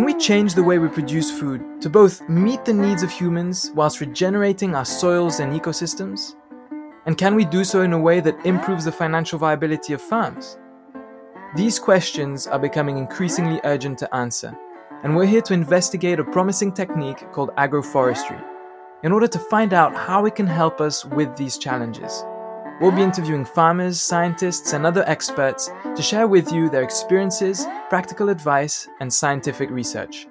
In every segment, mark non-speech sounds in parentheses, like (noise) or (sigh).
can we change the way we produce food to both meet the needs of humans whilst regenerating our soils and ecosystems? And can we do so in a way that improves the financial viability of farms? These questions are becoming increasingly urgent to answer, and we're here to investigate a promising technique called agroforestry in order to find out how it can help us with these challenges. We'll be interviewing farmers, scientists, and other experts to share with you their experiences, practical advice, and scientific research.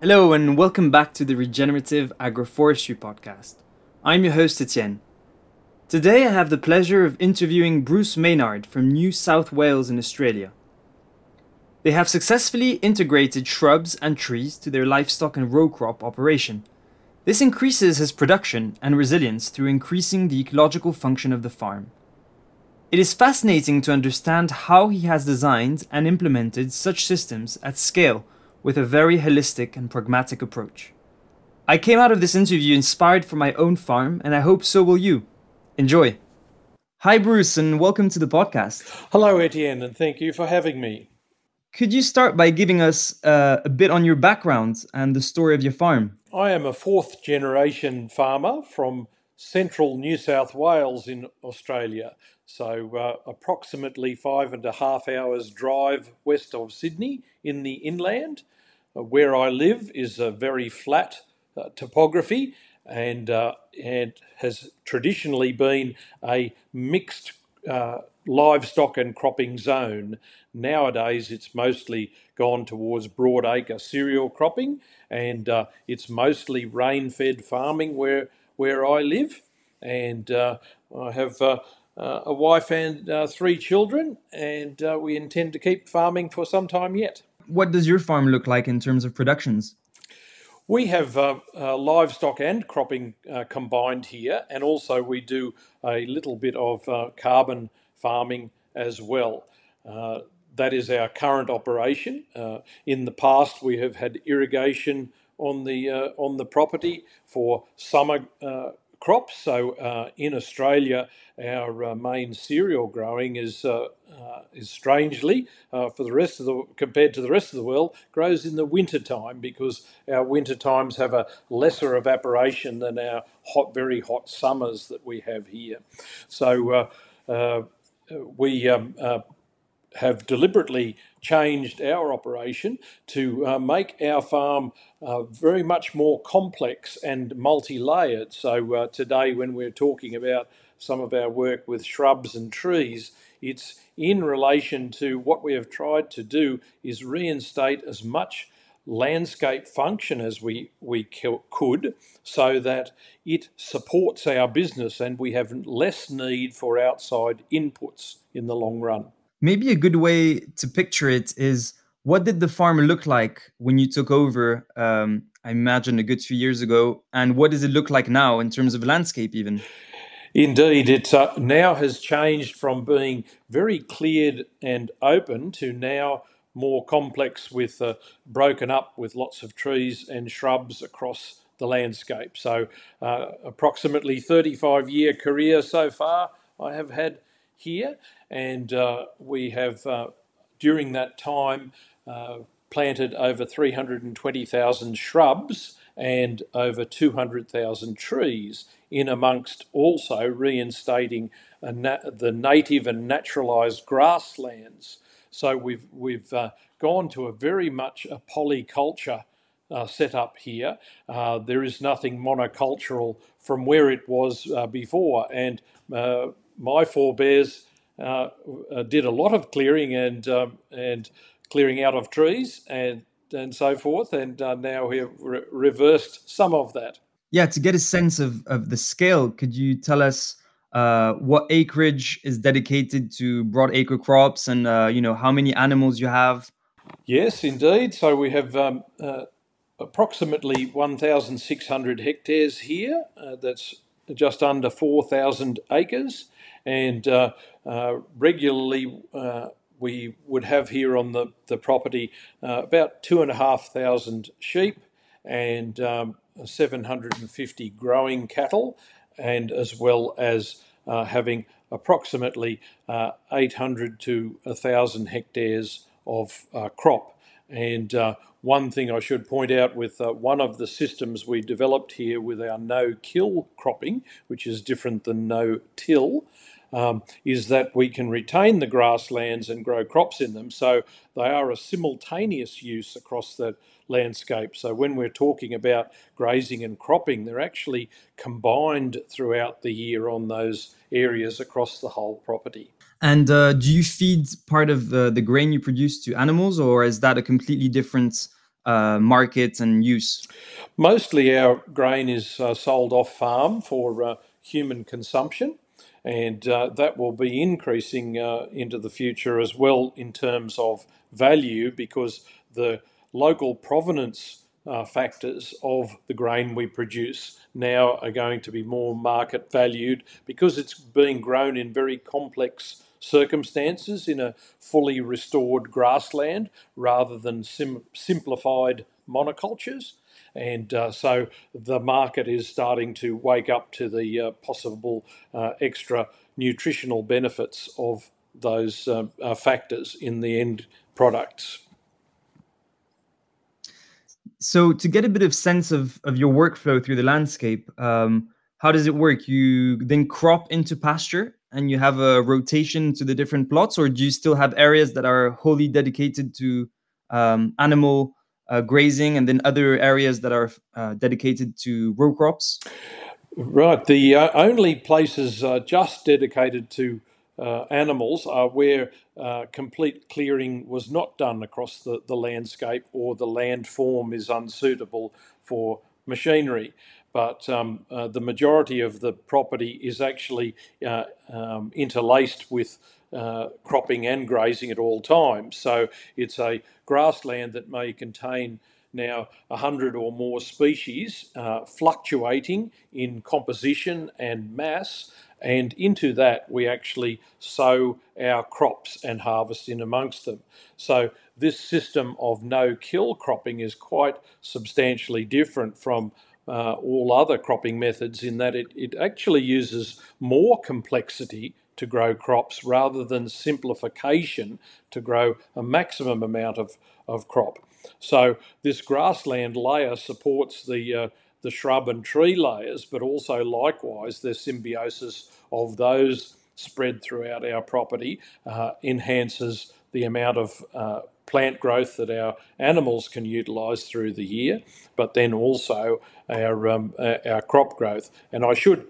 Hello, and welcome back to the Regenerative Agroforestry Podcast. I'm your host, Etienne. Today I have the pleasure of interviewing Bruce Maynard from New South Wales in Australia. They have successfully integrated shrubs and trees to their livestock and row crop operation. This increases his production and resilience through increasing the ecological function of the farm. It is fascinating to understand how he has designed and implemented such systems at scale with a very holistic and pragmatic approach. I came out of this interview inspired for my own farm, and I hope so will you. Enjoy. Hi, Bruce, and welcome to the podcast. Hello, Etienne, and thank you for having me. Could you start by giving us uh, a bit on your background and the story of your farm? I am a fourth generation farmer from central New South Wales in Australia. So, uh, approximately five and a half hours drive west of Sydney in the inland. Uh, where I live is a very flat uh, topography, and uh, and has traditionally been a mixed uh, livestock and cropping zone. Nowadays, it's mostly gone towards broadacre cereal cropping, and uh, it's mostly rain-fed farming where where I live. And uh, I have uh, uh, a wife and three children, and we intend to keep farming for some time yet. What does your farm look like in terms of productions? We have uh, uh, livestock and cropping uh, combined here, and also we do a little bit of uh, carbon farming as well. Uh, that is our current operation. Uh, in the past, we have had irrigation on the on the property for summer crops. So uh, in Australia, our uh, main cereal growing is uh, uh is strangely uh, for the rest of the compared to the rest of the world grows in the winter time because our winter times have a lesser evaporation than our hot, very hot summers that we have here. So uh, we um, have deliberately changed our operation to uh, make our farm uh, very much more complex and multi layered. So, uh, today, when we're talking about some of our work with shrubs and trees, it's in relation to what we have tried to do is reinstate as much landscape function as we, we could so that it supports our business and we have less need for outside inputs in the long run maybe a good way to picture it is what did the farm look like when you took over um, i imagine a good few years ago and what does it look like now in terms of landscape even? Indeed it uh, now has changed from being very cleared and open to now more complex with uh, broken up with lots of trees and shrubs across the landscape. So uh, approximately 35 year career so far i have had here, and uh, we have uh, during that time uh, planted over 320,000 shrubs and over 200,000 trees, in amongst also reinstating na- the native and naturalised grasslands. So we've we've uh, gone to a very much a polyculture uh, set up here. Uh, there is nothing monocultural from where it was uh, before, and uh, my forebears uh, uh, did a lot of clearing and um, and clearing out of trees and and so forth, and uh, now we have re- reversed some of that. Yeah, to get a sense of, of the scale, could you tell us uh, what acreage is dedicated to broadacre crops, and uh, you know how many animals you have? Yes, indeed. So we have um, uh, approximately 1,600 hectares here. that's just under 4,000 acres and uh, uh, regularly uh, we would have here on the, the property about two and a half thousand sheep and um, 750 growing cattle, and as well as having approximately 800 to 1,000 hectares of crop. And uh, one thing I should point out with uh, one of the systems we developed here with our no kill cropping, which is different than no till, um, is that we can retain the grasslands and grow crops in them. So they are a simultaneous use across the landscape. So when we're talking about grazing and cropping, they're actually combined throughout the year on those areas across the whole property. And uh, do you feed part of the, the grain you produce to animals, or is that a completely different uh, market and use? Mostly our grain is uh, sold off farm for uh, human consumption and uh, that will be increasing uh, into the future as well in terms of value because the local provenance factors of the grain we produce now are going to be more market valued because it's being grown in very complex circumstances in a fully restored grassland rather than sim- simplified monocultures. And uh, so the market is starting to wake up to the uh, possible uh, extra nutritional benefits of those uh, uh, factors in the end products. So, to get a bit of sense of, of your workflow through the landscape, um, how does it work? You then crop into pasture and you have a rotation to the different plots, or do you still have areas that are wholly dedicated to um, animal uh, grazing and then other areas that are uh, dedicated to row crops? Right. The uh, only places uh, just dedicated to uh, animals are where uh, complete clearing was not done across the, the landscape or the land form is unsuitable for machinery. But um, the majority of the property is actually um, interlaced with uh, cropping and grazing at all times. So it's a grassland that may contain now 100 or more species uh, fluctuating in composition and mass. And into that, we actually sow our crops and harvest in amongst them. So, this system of no kill cropping is quite substantially different from uh, all other cropping methods in that it, it actually uses more complexity to grow crops rather than simplification to grow a maximum amount of, of crop. So this grassland layer supports the uh, the shrub and tree layers, but also likewise the symbiosis of those spread throughout our property uh, enhances the amount of uh, plant growth that our animals can utilise through the year, but then also our um, our crop growth. And I should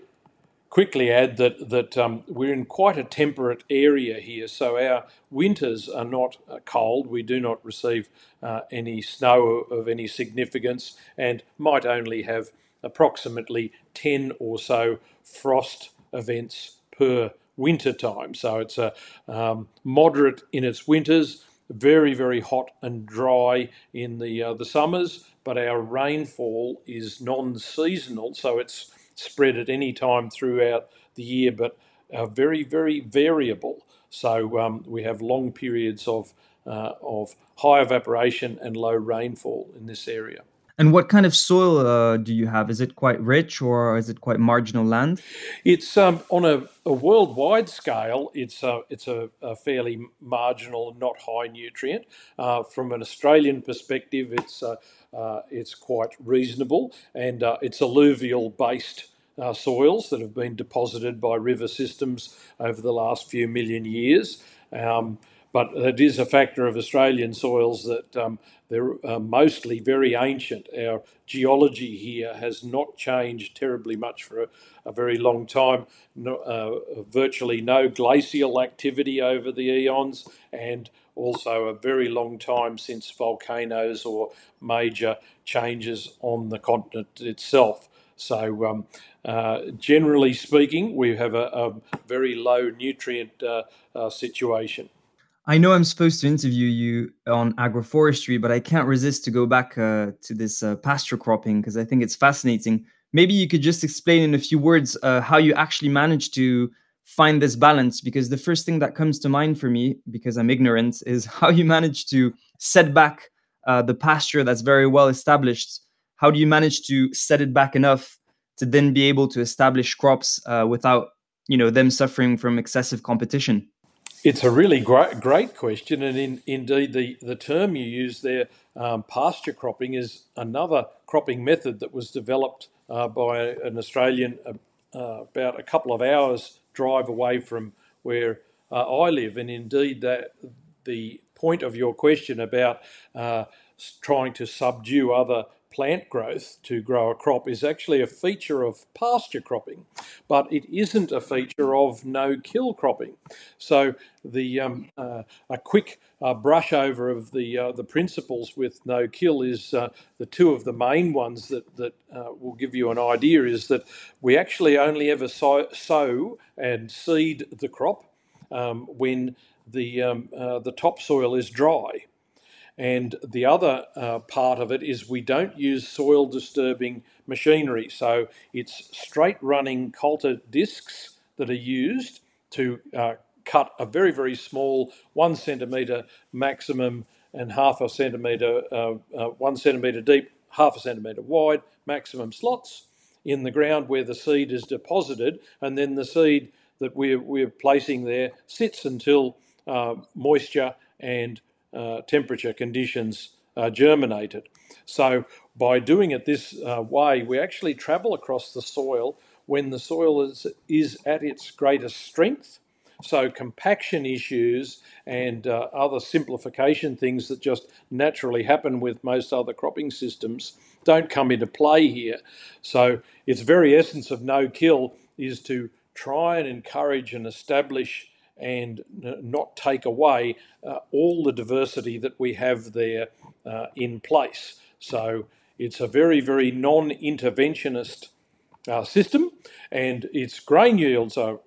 quickly add that that um, we're in quite a temperate area here, so our winters are not uh, cold. We do not receive uh, any snow of any significance, and might only have approximately ten or so frost events per winter time. So it's a um, moderate in its winters, very very hot and dry in the uh, the summers, but our rainfall is non-seasonal, so it's spread at any time throughout the year, but are very, very variable. So um, we have long periods of, uh, of high evaporation and low rainfall in this area. And what kind of soil uh, do you have? Is it quite rich or is it quite marginal land? It's um, on a, a, worldwide scale. It's a, it's a, a fairly marginal, not high nutrient. Uh, from an Australian perspective, it's uh, uh, it's quite reasonable, and uh, it's alluvial based. Uh, soils that have been deposited by river systems over the last few million years. Um, but it is a factor of Australian soils that um, they're uh, mostly very ancient. Our geology here has not changed terribly much for a, a very long time. No, uh, virtually no glacial activity over the eons, and also a very long time since volcanoes or major changes on the continent itself. So, um, uh, generally speaking, we have a, a very low nutrient uh, uh, situation. I know I'm supposed to interview you on agroforestry, but I can't resist to go back uh, to this uh, pasture cropping because I think it's fascinating. Maybe you could just explain in a few words uh, how you actually managed to find this balance because the first thing that comes to mind for me because i'm ignorant is (laughs) how you manage to set back uh, the pasture that's very well established how do you manage to set it back enough to then be able to establish crops uh, without you know them suffering from excessive competition It's a really great, great question, and in, indeed, the, the term you use there, um, pasture cropping, is another cropping method that was developed uh, by an Australian uh, uh, about a couple of hours drive away from where uh, I live, and indeed, that the point of your question about uh, trying to subdue other plant growth to grow a crop is actually a feature of pasture cropping, but it isn't a feature of no-kill cropping. So the um, uh, a quick uh, brush over of the uh, the principles with no-kill is uh, the two of the main ones that that uh, will give you an idea is that we actually only ever sow, sow and seed the crop um, when the um, uh, the topsoil is dry. And the other uh, part of it is we don't use soil disturbing machinery. So it's straight running coulter discs that are used to uh, cut a very, very small one centimetre maximum and half a centimetre, uh, uh, one centimetre deep, half a centimetre wide maximum slots in the ground where the seed is deposited. And then the seed that we're, we're placing there sits until uh, moisture and uh, temperature conditions uh, germinated. So by doing it this uh, way, we actually travel across the soil when the soil is, is at its greatest strength. So compaction issues and uh, other simplification things that just naturally happen with most other cropping systems don't come into play here. So its very essence of no kill is to try and encourage and establish and not take away uh, all the diversity that we have there uh, in place. So it's a very, very non interventionist uh, system, and its grain yields are,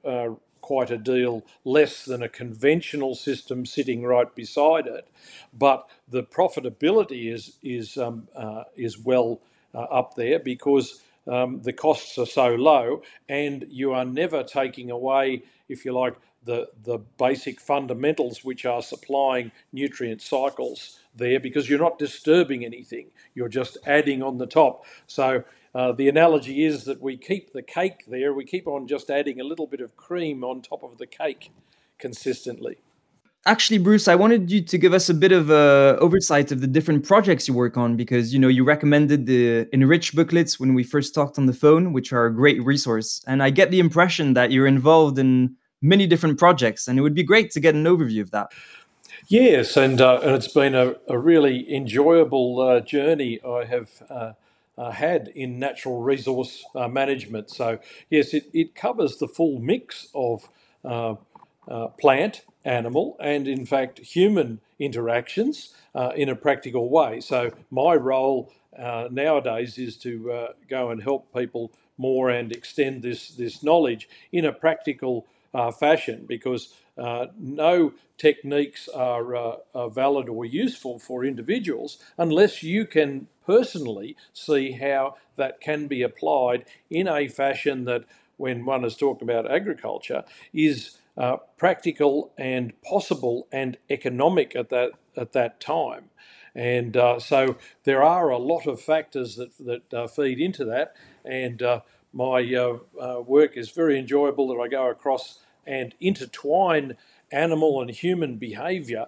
quite a deal less than a conventional system sitting right beside it. But the profitability is, is, um, uh, is well uh, up there because um, the costs are so low, and you are never taking away, if you like, the, the basic fundamentals which are supplying nutrient cycles there because you're not disturbing anything, you're just adding on the top. So uh, the analogy is that we keep the cake there, we keep on just adding a little bit of cream on top of the cake consistently. Actually, Bruce, I wanted you to give us a bit of a oversight of the different projects you work on because you know you recommended the Enrich booklets when we first talked on the phone, which are a great resource. And I get the impression that you're involved in many different projects, and it would be great to get an overview of that. Yes, and, uh, and it's been a, a really enjoyable uh, journey I have uh, uh had in natural resource uh, management. So, yes, it, it covers the full mix of uh, plant, animal, and in fact, human interactions in a practical way. So, my role nowadays is to go and help people more and extend this, this knowledge in a practical uh, fashion because uh, no techniques are, uh, are, valid or useful for individuals unless you can personally see how that can be applied in a fashion that, when one is talking about agriculture, is uh, practical and possible and economic at that at that time. And uh, so there are a lot of factors that that uh, feed into that, and my uh, uh, work is very enjoyable that I go across and intertwine animal and human behaviour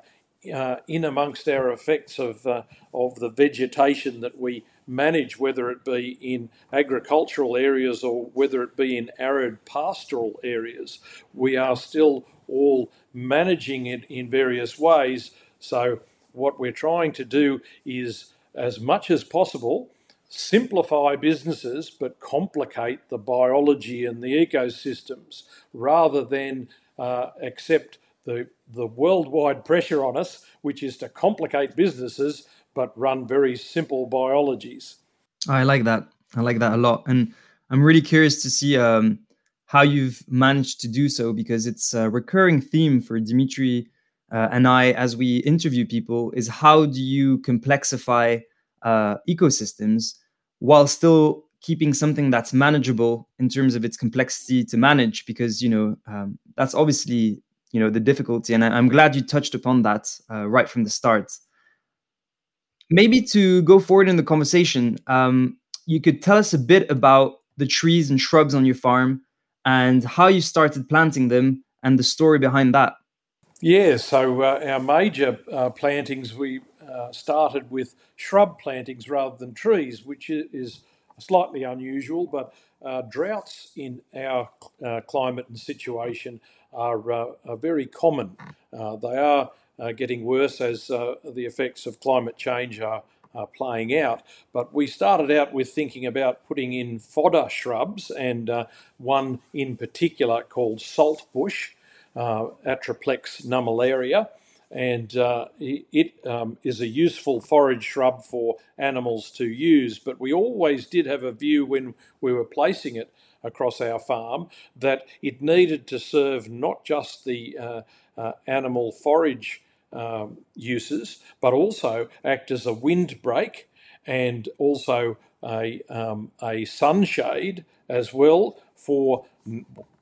uh, in amongst our effects of, uh, of the vegetation that we manage, whether it be in agricultural areas or whether it be in arid pastoral areas. We are still all managing it in various ways. So, what we're trying to do is, as much as possible, simplify businesses but complicate the biology and the ecosystems rather than uh, accept the, the worldwide pressure on us, which is to complicate businesses but run very simple biologies. I like that. I like that a lot. And I'm really curious to see um, how you've managed to do so because it's a recurring theme for Dimitri uh, and I as we interview people is how do you complexify uh, ecosystems while still keeping something that's manageable in terms of its complexity to manage because you know um, that's obviously you know the difficulty. And I, am glad you touched upon that uh, right from the start. Maybe to go forward in the conversation um, you could tell us a bit about the trees and shrubs on your farm and how you started planting them and the story behind that. Yeah, so uh, our major uh, plantings, we uh, started with shrub plantings rather than trees, which is slightly unusual, but uh, droughts in our uh, climate and situation are, uh, are very common. they are getting worse as the effects of climate change are uh, playing out. But we started out with thinking about putting in fodder shrubs, and uh, one in particular called saltbush, uh, Atriplex nummularia. And uh, it um, is a useful forage shrub for animals to use. But we always did have a view when we were placing it across our farm that it needed to serve not just the uh, uh, animal forage um, uses, but also act as a windbreak and also a, um, a sunshade as well for,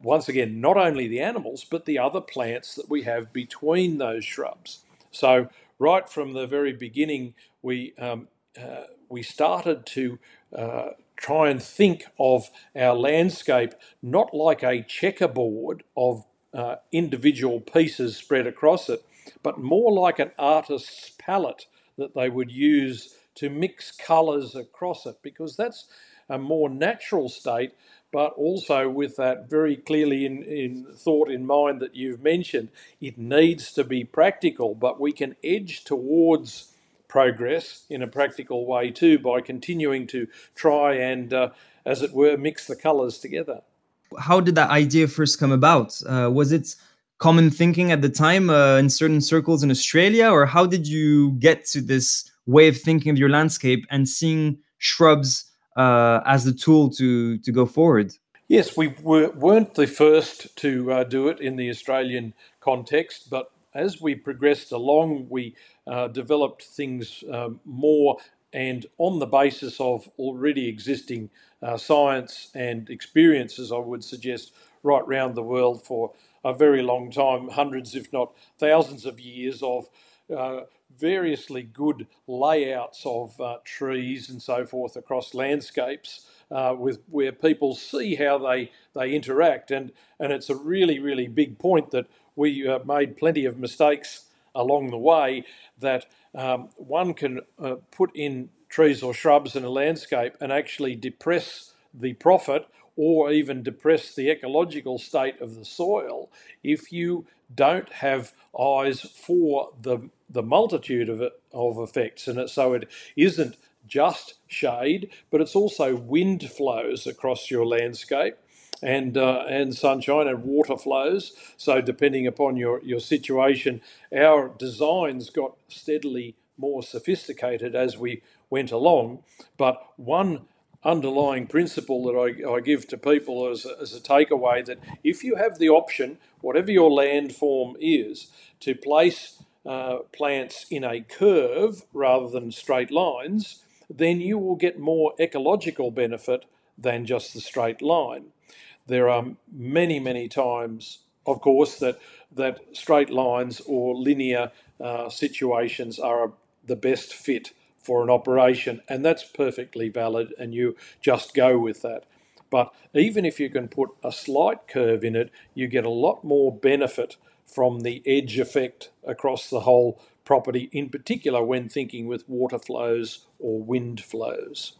once again, not only the animals, but the other plants that we have between those shrubs. So, right from the very beginning, we, um, uh, we started to uh, try and think of our landscape not like a checkerboard of uh, individual pieces spread across it, but more like an artist's palette that they would use to mix colours across it, because that's a more natural state, but also with that very clearly in, in thought in mind that you've mentioned, it needs to be practical, but we can edge towards progress in a practical way too by continuing to try and, uh, as it were, mix the colours together. How did that idea first come about? Uh, was it common thinking at the time uh, in certain circles in Australia, or how did you get to this way of thinking of your landscape and seeing shrubs uh, as the tool to to go forward? Yes, we were, weren't the first to uh, do it in the Australian context, but as we progressed along, we uh, developed things um, more and on the basis of already existing uh, science and experiences, I would suggest, right round the world for a very long time, hundreds, if not thousands of years of uh, variously good layouts of uh, trees and so forth across landscapes uh, with where people see how they, they interact. And, and it's a really, really big point that we uh, made plenty of mistakes along the way that um, one can uh, put in trees or shrubs in a landscape and actually depress the profit or even depress the ecological state of the soil if you don't have eyes for the the multitude of of effects and so it isn't just shade but it's also wind flows across your landscape and uh, and sunshine and water flows. So depending upon your your situation our designs got steadily more sophisticated as we went along but one underlying principle that I, I give to people as a, as a takeaway that if you have the option, whatever your land form is, to place uh, plants in a curve rather than straight lines, then you will get more ecological benefit than just the straight line. There are many, many times, of course, that that straight lines or linear uh, situations are the best fit for an operation, and that's perfectly valid, and you just go with that. But even if you can put a slight curve in it, you get a lot more benefit from the edge effect across the whole property, in particular when thinking with water flows or wind flows.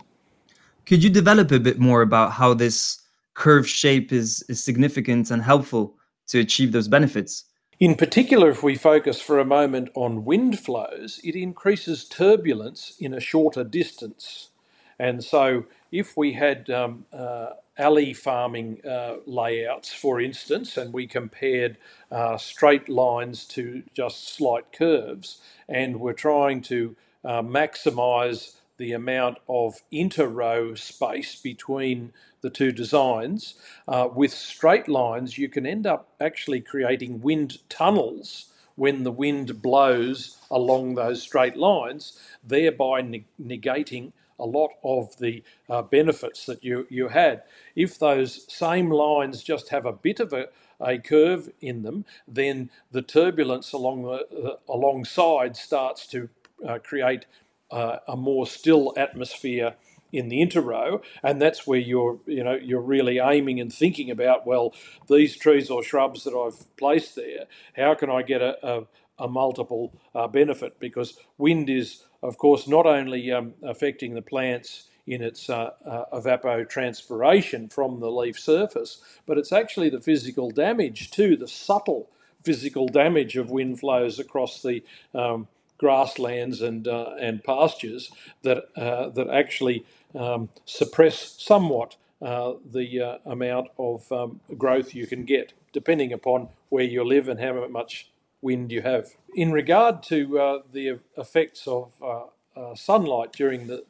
Could you develop a bit more about how this curved shape is, is significant and helpful to achieve those benefits? In particular, if we focus for a moment on wind flows, it increases turbulence in a shorter distance. And so, if we had um, uh, alley farming uh, layouts, for instance, and we compared uh, straight lines to just slight curves, and we're trying to uh, maximize the amount of inter-row space between the two designs. Uh, with straight lines, you can end up actually creating wind tunnels when the wind blows along those straight lines, thereby ne- negating a lot of the uh, benefits that you, you had. If those same lines just have a bit of a, a curve in them, then the turbulence along the uh, alongside starts to uh, create uh, a more still atmosphere in the interrow, and that's where you're you know you're really aiming and thinking about well these trees or shrubs that I've placed there, how can I get a, a, a multiple uh, benefit? Because wind is of course not only um, affecting the plants in its uh, uh, evapotranspiration from the leaf surface, but it's actually the physical damage too, the subtle physical damage of wind flows across the um, grasslands and uh, and pastures that uh, that actually um, suppress somewhat uh, the uh, amount of um, growth you can get, depending upon where you live and how much wind you have. In regard to uh, the effects of uh, sunlight during the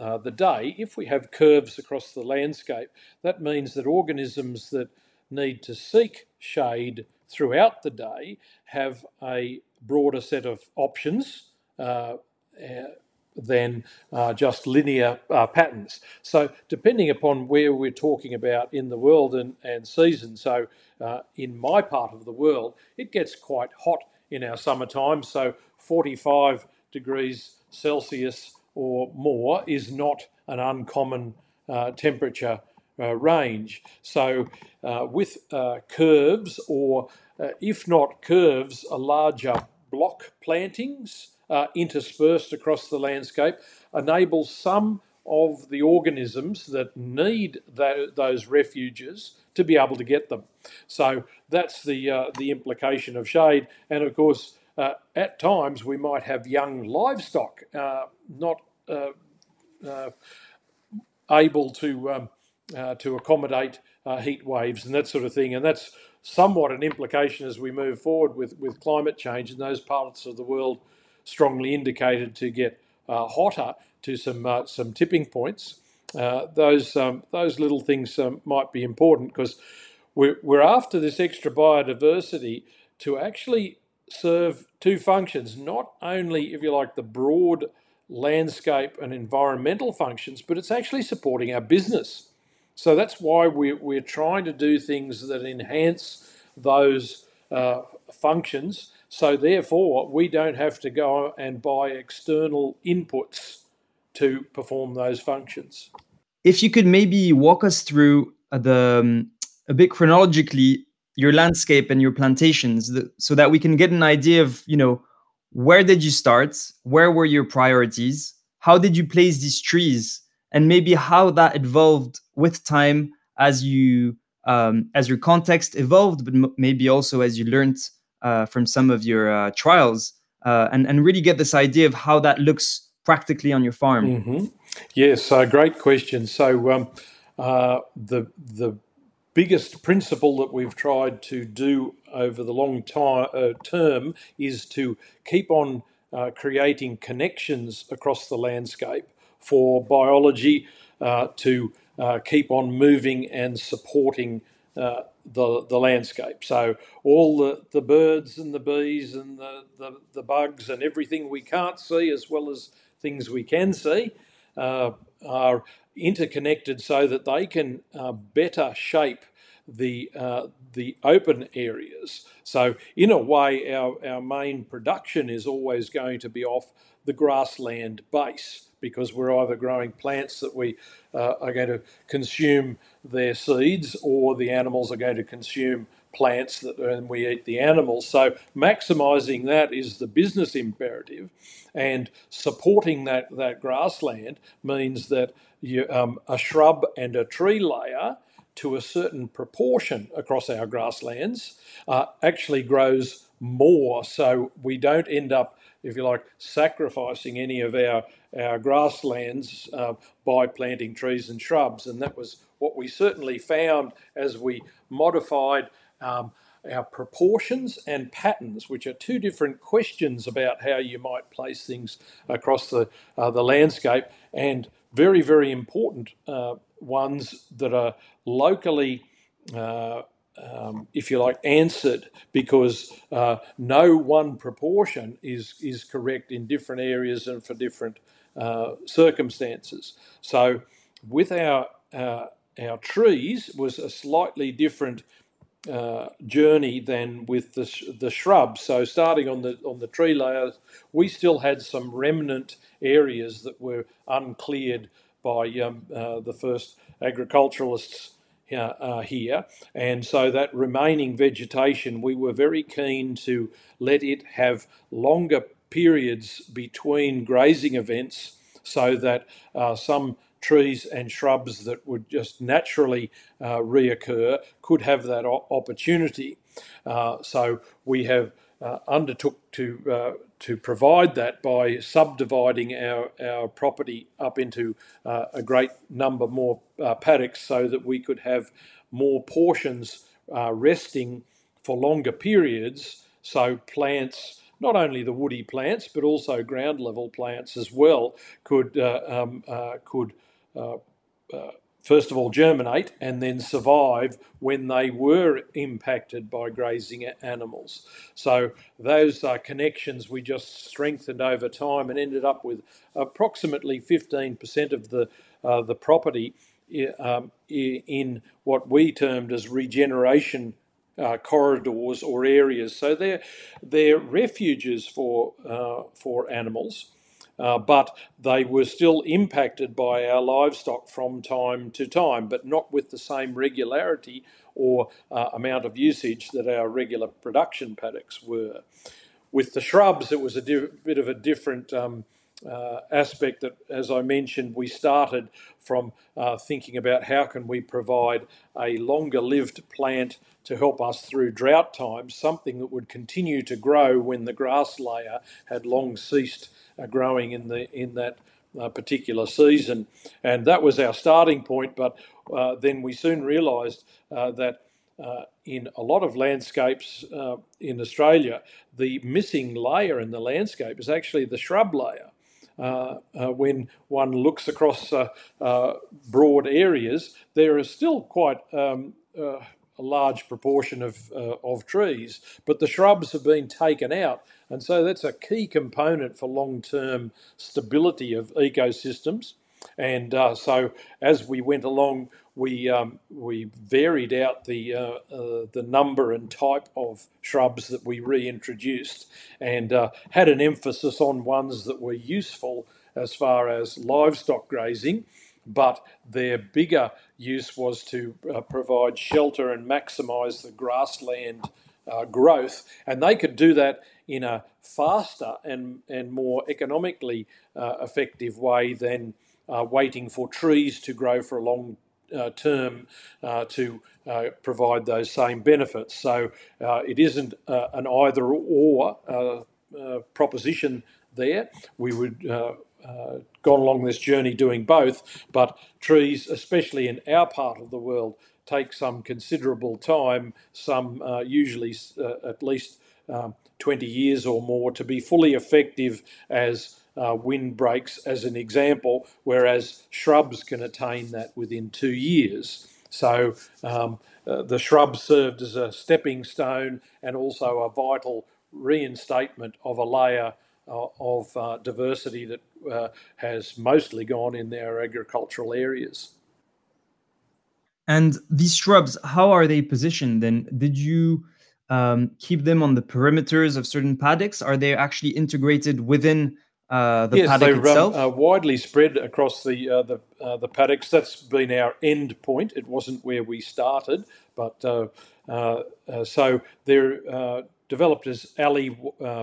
uh, the day, if we have curves across the landscape, that means that organisms that need to seek shade throughout the day have a broader set of options uh, uh, than uh, just linear uh, patterns. So, depending upon where we're talking about in the world and, and season, so uh, in my part of the world, it gets quite hot in our summertime. So, 45 degrees Celsius or more is not an uncommon uh, temperature uh, range. So, uh, with curves, or if not curves, a larger block plantings uh, interspersed across the landscape enables some of the organisms that need that, those refuges to be able to get them. So that's the the implication of shade, and of course. Uh, at times, we might have young livestock uh, not uh, able to um, uh, to accommodate uh, heat waves and that sort of thing. And that's somewhat an implication as we move forward with, with climate change in those parts of the world strongly indicated to get uh, hotter to some uh, some tipping points. Uh, those um, those little things um, might be important because we're, we're after this extra biodiversity to actually serve two functions, not only, if you like, the broad landscape and environmental functions, but it's actually supporting our business. So that's why we're, we're trying to do things that enhance those uh, functions. So therefore, we don't have to go and buy external inputs to perform those functions. If you could maybe walk us through the um, a bit chronologically your landscape and your plantations, so that we can get an idea of you know where did you start, where were your priorities, how did you place these trees? And maybe how that evolved with time as you um, as your context evolved, but maybe also as you learned uh, from some of your uh, trials, uh, and and really get this idea of how that looks practically on your farm. Mm-hmm. Yes, uh, great question. So um, uh, the the biggest principle that we've tried to do over the long time, term is to keep on creating connections across the landscape for biology to keep on moving and supporting uh, the, the landscape. So all the, the birds and the bees and the, the, the bugs and everything we can't see as well as things we can see uh, are interconnected so that they can uh, better shape the uh, the open areas. So in a way, our, our main production is always going to be off the grassland base because we're either growing plants that we uh, are going to consume their seeds or the animals are going to consume plants that and we eat the animals. So maximizing that is the business imperative, and supporting that that grassland means that you, um, a shrub and a tree layer to a certain proportion across our grasslands uh, actually grows more. So we don't end up if you like, sacrificing any of our, our grasslands uh, by planting trees and shrubs. And that was what we certainly found as we modified um, our proportions and patterns, which are two different questions about how you might place things across the, uh, the landscape, and very, very important uh, ones that are locally uh, um, if you like, answered because uh, no one proportion is is correct in different areas and for different uh, circumstances. So, with our uh, our trees was a slightly different uh, journey than with the the shrubs. So, starting on the on the tree layers, we still had some remnant areas that were uncleared by um, uh, the first agriculturalists uh, here. And so that remaining vegetation, we were very keen to let it have longer periods between grazing events so that uh, some trees and shrubs that would just naturally uh, reoccur could have that opportunity. Uh, so we have uh, undertook to uh, to provide that by subdividing our, our property up into uh, a great number more uh, paddocks so that we could have more portions uh, resting for longer periods. So plants, not only the woody plants, but also ground level plants as well, could, uh, um, uh, could uh, first of all germinate and then survive when they were impacted by grazing animals. So those uh, connections we just strengthened over time and ended up with approximately 15% of the uh, the property um, in what we termed as regeneration uh, corridors or areas. So they're they're refuges for uh, for animals uh, but they were still impacted by our livestock from time to time, but not with the same regularity or uh, amount of usage that our regular production paddocks were. With the shrubs, it was a di- bit of a different um, uh, aspect that, as I mentioned, we started from uh, thinking about how can we provide a longer lived plant to help us through drought times, something that would continue to grow when the grass layer had long ceased uh, growing in the in that uh, particular season, and that was our starting point. But uh, then we soon realised uh, that. Uh, in a lot of landscapes uh, in Australia, the missing layer in the landscape is actually the shrub layer. Uh, uh, when one looks across uh, broad areas, there is still quite um, a large proportion of, of trees, but the shrubs have been taken out. And so that's a key component for long term stability of ecosystems. And uh, so as we went along, we um, we varied out the uh, uh, the number and type of shrubs that we reintroduced, and uh, had an emphasis on ones that were useful as far as livestock grazing, but their bigger use was to uh, provide shelter and maximise the grassland uh, growth, and they could do that in a faster and and more economically uh, effective way than waiting for trees to grow for a long uh, term uh, to uh, provide those same benefits. So it isn't an either or proposition there. We would uh, gone along this journey doing both, but trees, especially in our part of the world, take some considerable time, some uh, usually uh, at least um, 20 years or more, to be fully effective as uh, windbreaks, as an example, whereas shrubs can attain that within two years. So um, uh, the shrub served as a stepping stone and also a vital reinstatement of a layer uh, of uh, diversity that uh, has mostly gone in their agricultural areas. And these shrubs, how are they positioned? Then did you um, keep them on the perimeters of certain paddocks? Are they actually integrated within uh, the yes, paddock they're itself? Um, uh, widely spread across the uh, the, uh, the paddocks. That's been our end point. It wasn't where we started, but uh, uh, so they're developed as alley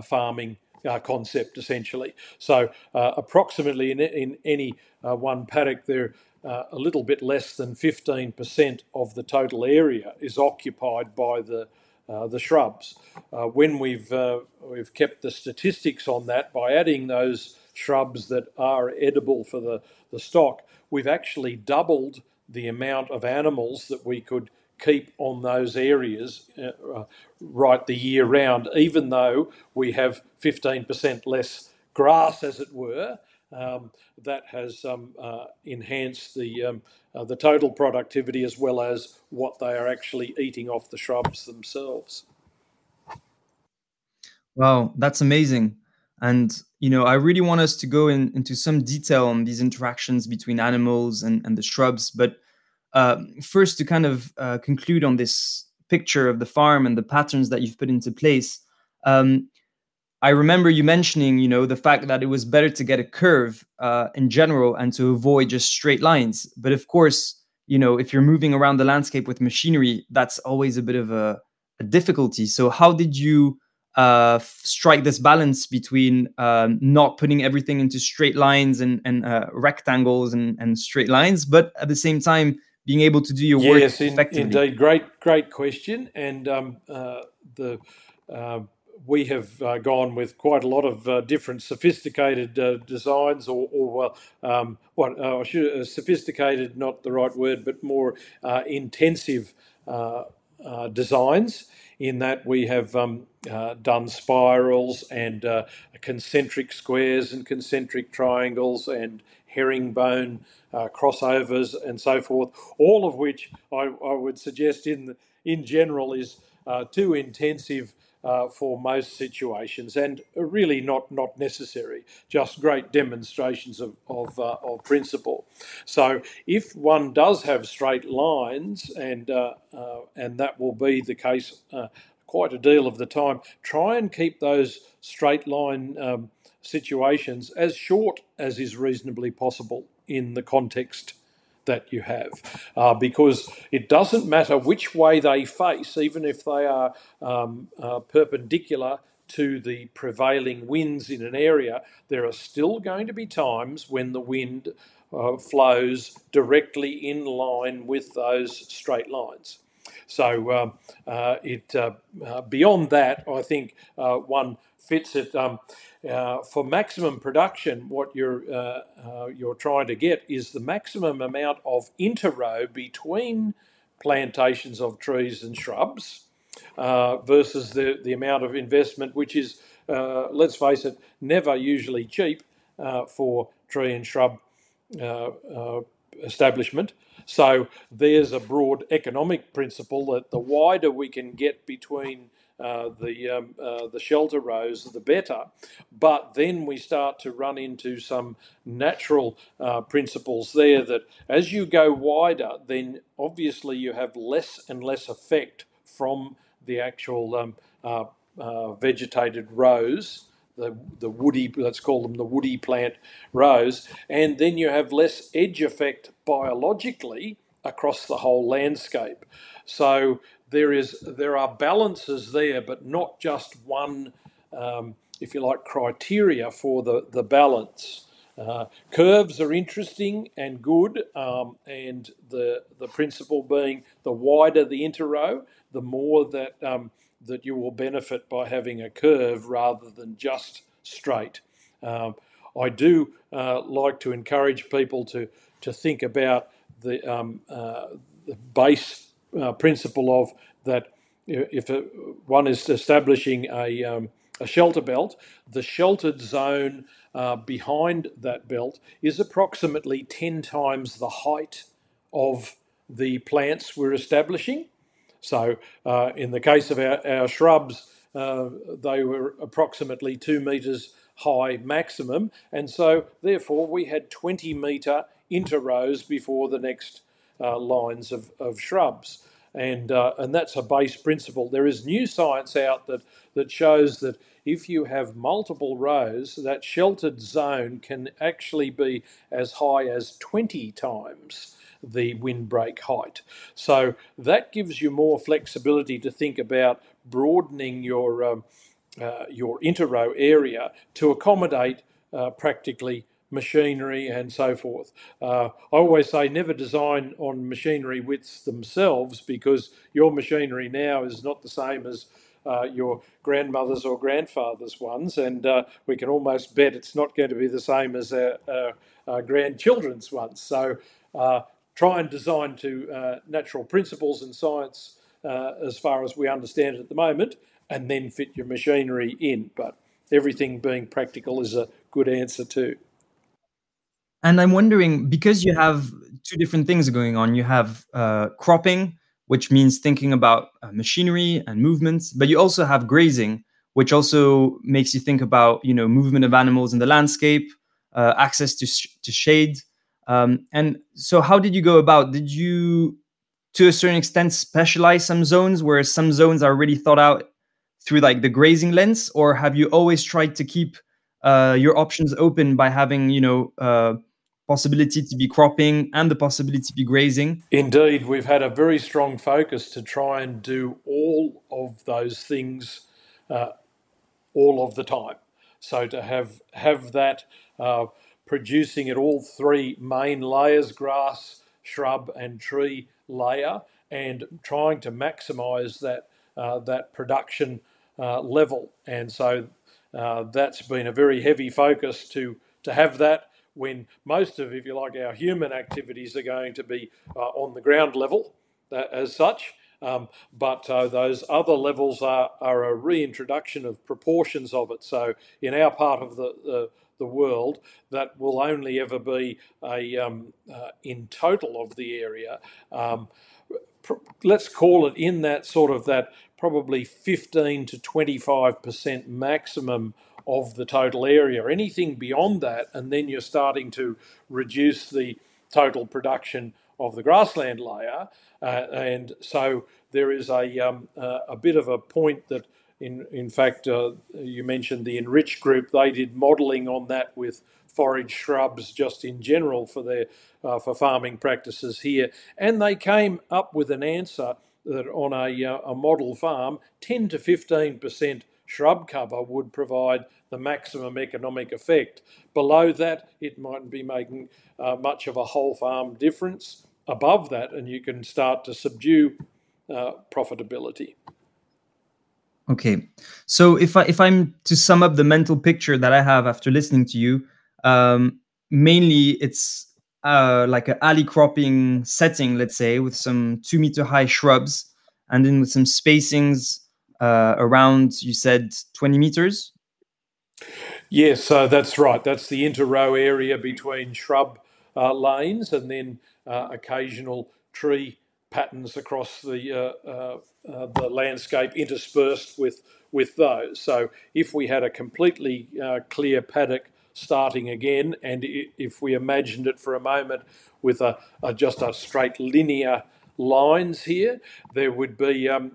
farming concept essentially. So approximately in, in any one paddock there. a little bit less than 15% of the total area is occupied by the uh, the shrubs. Uh, when we've uh, we've kept the statistics on that by adding those shrubs that are edible for the, the stock, we've actually doubled the amount of animals that we could keep on those areas uh, right the year round, even though we have 15% less grass, as it were. Um, that has um, uh, enhanced the um, uh, the total productivity as well as what they are actually eating off the shrubs themselves. Wow, that's amazing. And you know, I really want us to go in, into some detail on these interactions between animals and, and the shrubs. But uh, first, to kind of uh, conclude on this picture of the farm and the patterns that you've put into place, um, I remember you mentioning, you know, the fact that it was better to get a curve uh, in general and to avoid just straight lines. But of course, you know, if you're moving around the landscape with machinery, that's always a bit of a, a difficulty. So, how did you uh, strike this balance between uh, not putting everything into straight lines and, and uh, rectangles and, and straight lines, but at the same time being able to do your work yes, effectively? indeed, great, great question, and um, uh, the uh, we have uh, gone with quite a lot of uh, different sophisticated uh, designs, or, or um, what uh, should, sophisticated, not the right word, but more intensive designs in that we have um, uh, done spirals and uh, concentric squares and concentric triangles and herringbone uh, crossovers and so forth, all of which I, I would suggest in, in general is uh, too intensive uh, for most situations and really not, not necessary, just great demonstrations of, of, uh, of principle. So if one does have straight lines, and, uh, uh and that will be the case uh, quite a deal of the time, try and keep those straight line um, situations as short as is reasonably possible in the context that you have uh, because it doesn't matter which way they face, even if they are um, uh, perpendicular to the prevailing winds in an area, there are still going to be times when the wind uh, flows directly in line with those straight lines. So um, uh, it uh, uh, beyond that, I think one fits it. Um, uh, for maximum production, what you're uh, uh, you're trying to get is the maximum amount of interrow between plantations of trees and shrubs uh, versus the the amount of investment, which is uh, let's face it, never usually cheap for tree and shrub establishment. So there's a broad economic principle that the wider we can get between uh, the um, uh, the shelter rows, the better. But then we start to run into some natural uh, principles there that as you go wider, then obviously you have less and less effect from the actual um, uh, uh, vegetated rows. The, the woody, let's call them the woody plant rows, and then you have less edge effect biologically across the whole landscape. So there is there are balances there, but not just one, um, if you like, criteria for the the balance. Uh, curves are interesting and good, um, and the the principle being the wider the interrow, the more that um, that you will benefit by having a curve rather than just straight. Um, I do uh, like to encourage people to to think about the, um, uh, the base uh, principle of that if one is establishing a, um, a shelter belt, the sheltered zone uh, behind that belt is approximately 10 times the height of the plants we're establishing. So, uh, in the case of our, our shrubs, uh, they were approximately two metres high maximum, and so therefore we had 20 metre interrows before the next lines of, of shrubs. And, uh, and that's a base principle. There is new science out that, that shows that if you have multiple rows, that sheltered zone can actually be as high as 20 times the windbreak height. So that gives you more flexibility to think about broadening your, um, uh, your interrow area to accommodate uh, practically machinery and so forth. Uh, I always say never design on machinery widths themselves because your machinery now is not the same as uh, your grandmother's or grandfather's ones, and uh, we can almost bet it's not going to be the same as our, our, our grandchildren's ones. So uh, try and design to uh, natural principles and science uh, as far as we understand it at the moment, and then fit your machinery in. But everything being practical is a good answer too. And I'm wondering because you have two different things going on. You have uh, cropping, which means thinking about uh, machinery and movements, but you also have grazing, which also makes you think about you know movement of animals in the landscape, uh, access to sh- to shade. Um, and so, how did you go about? Did you, to a certain extent, specialize some zones where some zones are really thought out through like the grazing lens, or have you always tried to keep uh, your options open by having you know uh, possibility to be cropping and the possibility to be grazing? Indeed, we've had a very strong focus to try and do all of those things uh, all of the time. So to have have that uh, producing at all three main layers, grass, shrub, and tree layer, and trying to maximise that uh, that production uh, level. And so uh, that's been a very heavy focus to to have that when most of, if you like, our human activities are going to be uh, on the ground level uh, as such. Um, but uh, those other levels are, are a reintroduction of proportions of it. So in our part of the, the, the world, that will only ever be a um, uh, in total of the area. Um, pr- let's call it in that sort of that probably 15 to 25 percent maximum of the total area. Anything beyond that, and then you're starting to reduce the total production of the grassland layer. Uh, and so there is a, um, uh, a bit of a point that, in, in fact, uh, you mentioned the Enrich group, they did modelling on that with forage shrubs just in general for their uh, for farming practices here, and they came up with an answer that on a, uh, a model farm, 10 to 15 percent shrub cover would provide the maximum economic effect. Below that, it mightn't be making uh, much of a whole farm difference. Above that, and you can start to subdue uh, profitability. Okay, so if I if I'm to sum up the mental picture that I have after listening to you, um, mainly it's uh, like an alley cropping setting, let's say, with some two meter high shrubs, and then with some spacings uh, around. You said twenty meters. Yes, so that's right. That's the inter-row area between shrub uh, lanes and then uh, occasional tree patterns across the uh, uh, uh, the landscape interspersed with with those. So if we had a completely clear paddock starting again, and if we imagined it for a moment with a, a just a straight linear lines here, there would be um,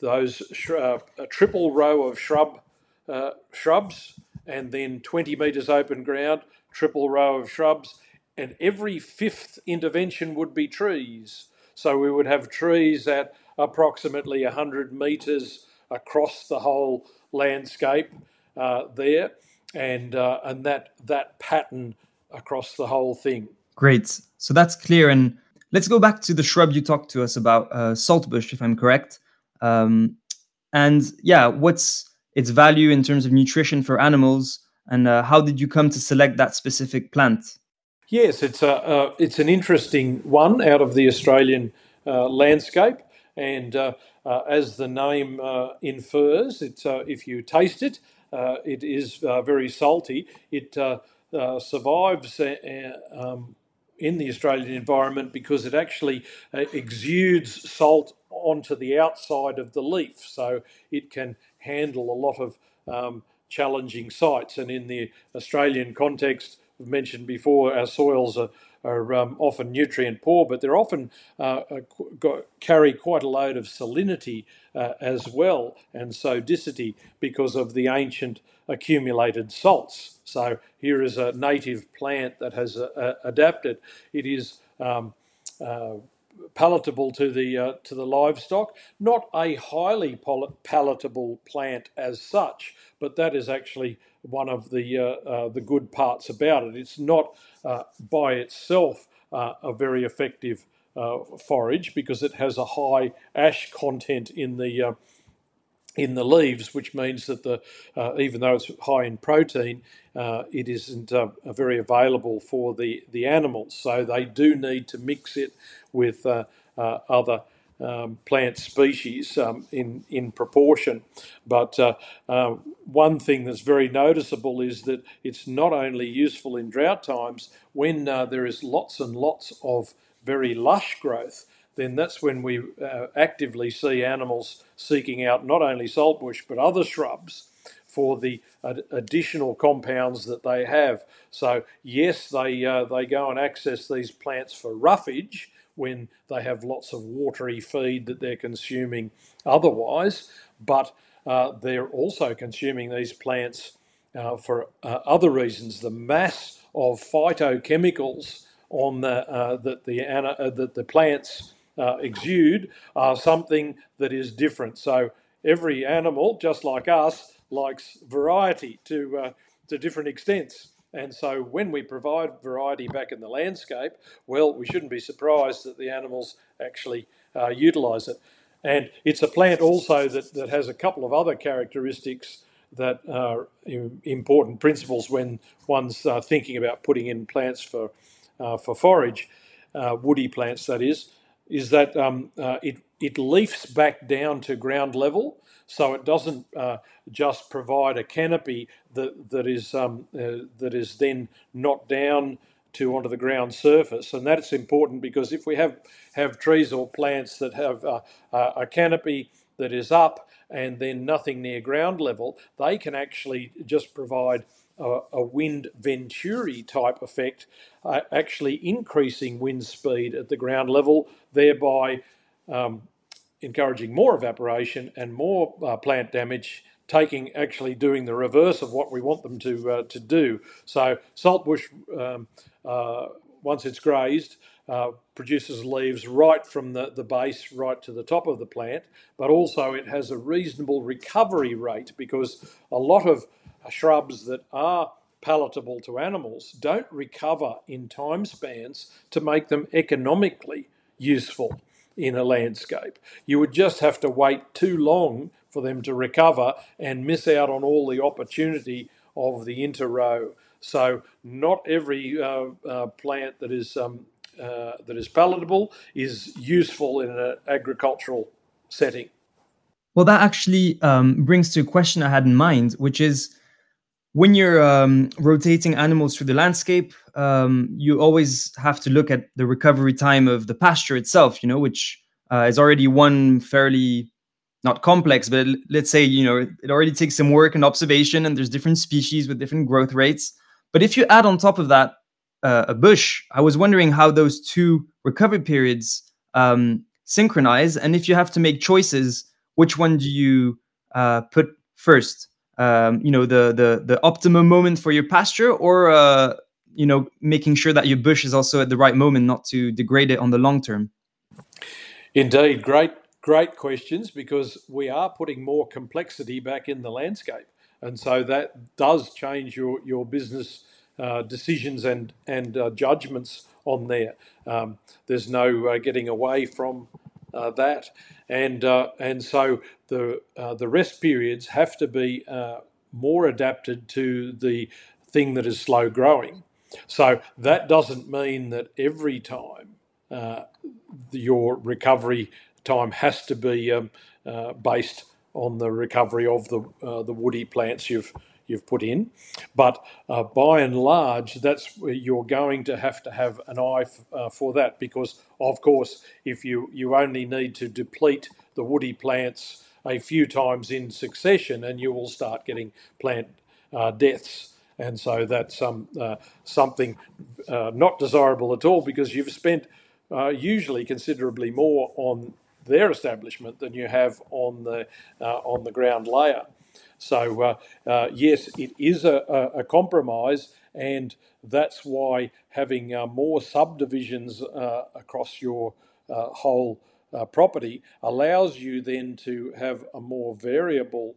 those sh- a triple row of shrub uh, shrubs, and then 20 metres open ground, triple row of shrubs, and every fifth intervention would be trees. So we would have trees at approximately 100 metres across the whole landscape uh, there, and uh, and that that pattern across the whole thing. Great. So that's clear. And let's go back to the shrub you talked to us about, uh, saltbush, if I'm correct. Um, and yeah, what's its value in terms of nutrition for animals, and uh, how did you come to select that specific plant? Yes, it's a uh, it's an interesting one out of the Australian uh, landscape, and uh, uh, as the name uh, infers, it's if you taste it, it is very salty. It survives um, in the Australian environment because it actually exudes salt onto the outside of the leaf, so it can handle a lot of um, challenging sites. And in the Australian context, we've mentioned before, our soils are, are um, often nutrient poor, but they're often uh, uh got, carry quite a load of salinity uh, as well and sodicity because of the ancient accumulated salts. So here is a native plant that has uh, adapted. It is um, uh, palatable to the uh, to the livestock. Not a highly palatable plant as such, but that is actually one of the uh, uh, the good parts about it. It's not uh, by itself uh, a very effective forage because it has a high ash content in the in the leaves, which means that the uh, even though it's high in protein, uh, it isn't uh, very available for the the animals. So they do need to mix it with uh, uh, other. Um, plant species um, in in proportion, but uh, one thing that's very noticeable is that it's not only useful in drought times when there is lots and lots of very lush growth, then that's when we uh, actively see animals seeking out not only saltbush but other shrubs for the ad- additional compounds that they have. So yes, they uh, they go and access these plants for roughage when they have lots of watery feed that they're consuming otherwise, but uh, they're also consuming these plants uh, for uh, other reasons. The mass of phytochemicals on the, uh, that, the, uh, that the plants uh, exude are something that is different. So every animal, just like us, likes variety to, uh, to different extents. And so when we provide variety back in the landscape, well, we shouldn't be surprised that the animals actually uh, utilise it. And it's a plant also that, that has a couple of other characteristics that are important principles when one's uh, thinking about putting in plants for, uh, for forage, uh, woody plants that is, is that um, uh, it, it leafs back down to ground level. So it doesn't uh, just provide a canopy that, that, is, um, uh, that is then knocked down to onto the ground surface. And that's important because if we have, have trees or plants that have a canopy that is up and then nothing near ground level, they can actually just provide a, a wind venturi type effect, uh, actually increasing wind speed at the ground level, thereby um, encouraging more evaporation and more uh, plant damage taking actually doing the reverse of what we want them to uh, to do. So saltbush, um, uh, once it's grazed, uh, produces leaves right from the, the base right to the top of the plant, but also it has a reasonable recovery rate because a lot of shrubs that are palatable to animals don't recover in time spans to make them economically useful in a landscape. You would just have to wait too long for them to recover and miss out on all the opportunity of the interrow. So, not every uh, uh, plant that is um, uh, that is palatable is useful in an agricultural setting. Well, that actually um, brings to a question I had in mind, which is when you're um, rotating animals through the landscape, um, you always have to look at the recovery time of the pasture itself, you know, which uh, is already one fairly not complex, but let's say, you know, it already takes some work and observation, and there's different species with different growth rates. But if you add on top of that uh, a bush, I was wondering how those two recovery periods um, synchronize, and if you have to make choices, which one do you uh, put first? Um, you know, the the the optimum moment for your pasture, or uh, you know, making sure that your bush is also at the right moment, not to degrade it on the long term. Indeed, great great questions because we are putting more complexity back in the landscape, and so that does change your your business uh, decisions and and uh, judgments on there. Um, there's no uh, getting away from uh, that, and uh, and so the the rest periods have to be more adapted to the thing that is slow growing. So that doesn't mean that every time your recovery time has to be um, based on the recovery of the the woody plants you've you've put in. But uh, by and large, that's you're going to have to have an eye f- uh, for that because, of course, if you, you only need to deplete the woody plants a few times in succession, and you will start getting plant uh, deaths. And so that's um, uh, something uh, not desirable at all because you've spent uh, usually considerably more on their establishment than you have on the on the ground layer. So, uh, uh, yes, it is a, a, compromise, and that's why having uh, more subdivisions uh, across your uh, whole uh, property allows you then to have a more variable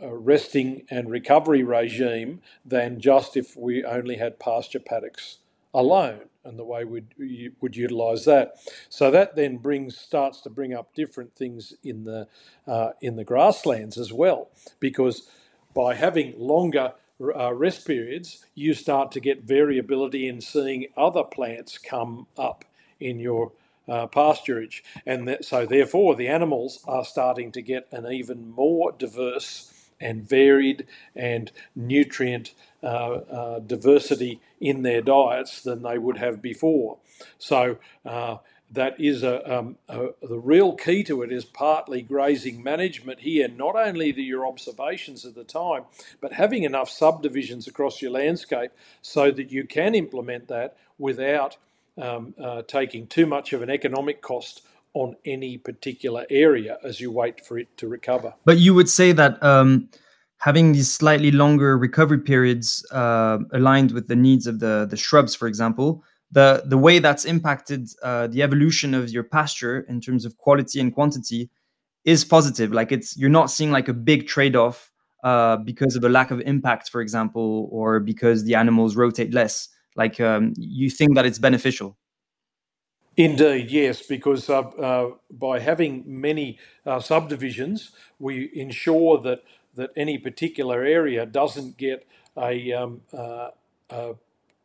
resting and recovery regime than just if we only had pasture paddocks alone and the way we would utilise that. So that then brings starts to bring up different things in the uh, in the grasslands as well, because by having longer uh, rest periods, you start to get variability in seeing other plants come up in your uh, pasturage, and that, so therefore the animals are starting to get an even more diverse and varied and nutrient uh, uh, diversity in their diets than they would have before. So uh, that is a, um, a, the real key to it is partly grazing management here, not only the, your observations at the time, but having enough subdivisions across your landscape so that you can implement that without um, uh, taking too much of an economic cost on any particular area as you wait for it to recover. But you would say that um, having these slightly longer recovery periods uh, aligned with the needs of the, the shrubs, for example, the, the way that's impacted uh, the evolution of your pasture in terms of quality and quantity is positive. Like it's you're not seeing like a big trade-off uh, because of a lack of impact, for example, or because the animals rotate less. Like um, you think that it's beneficial. Indeed, yes, because uh, uh, by having many uh, subdivisions, we ensure that that any particular area doesn't get a, um, uh, a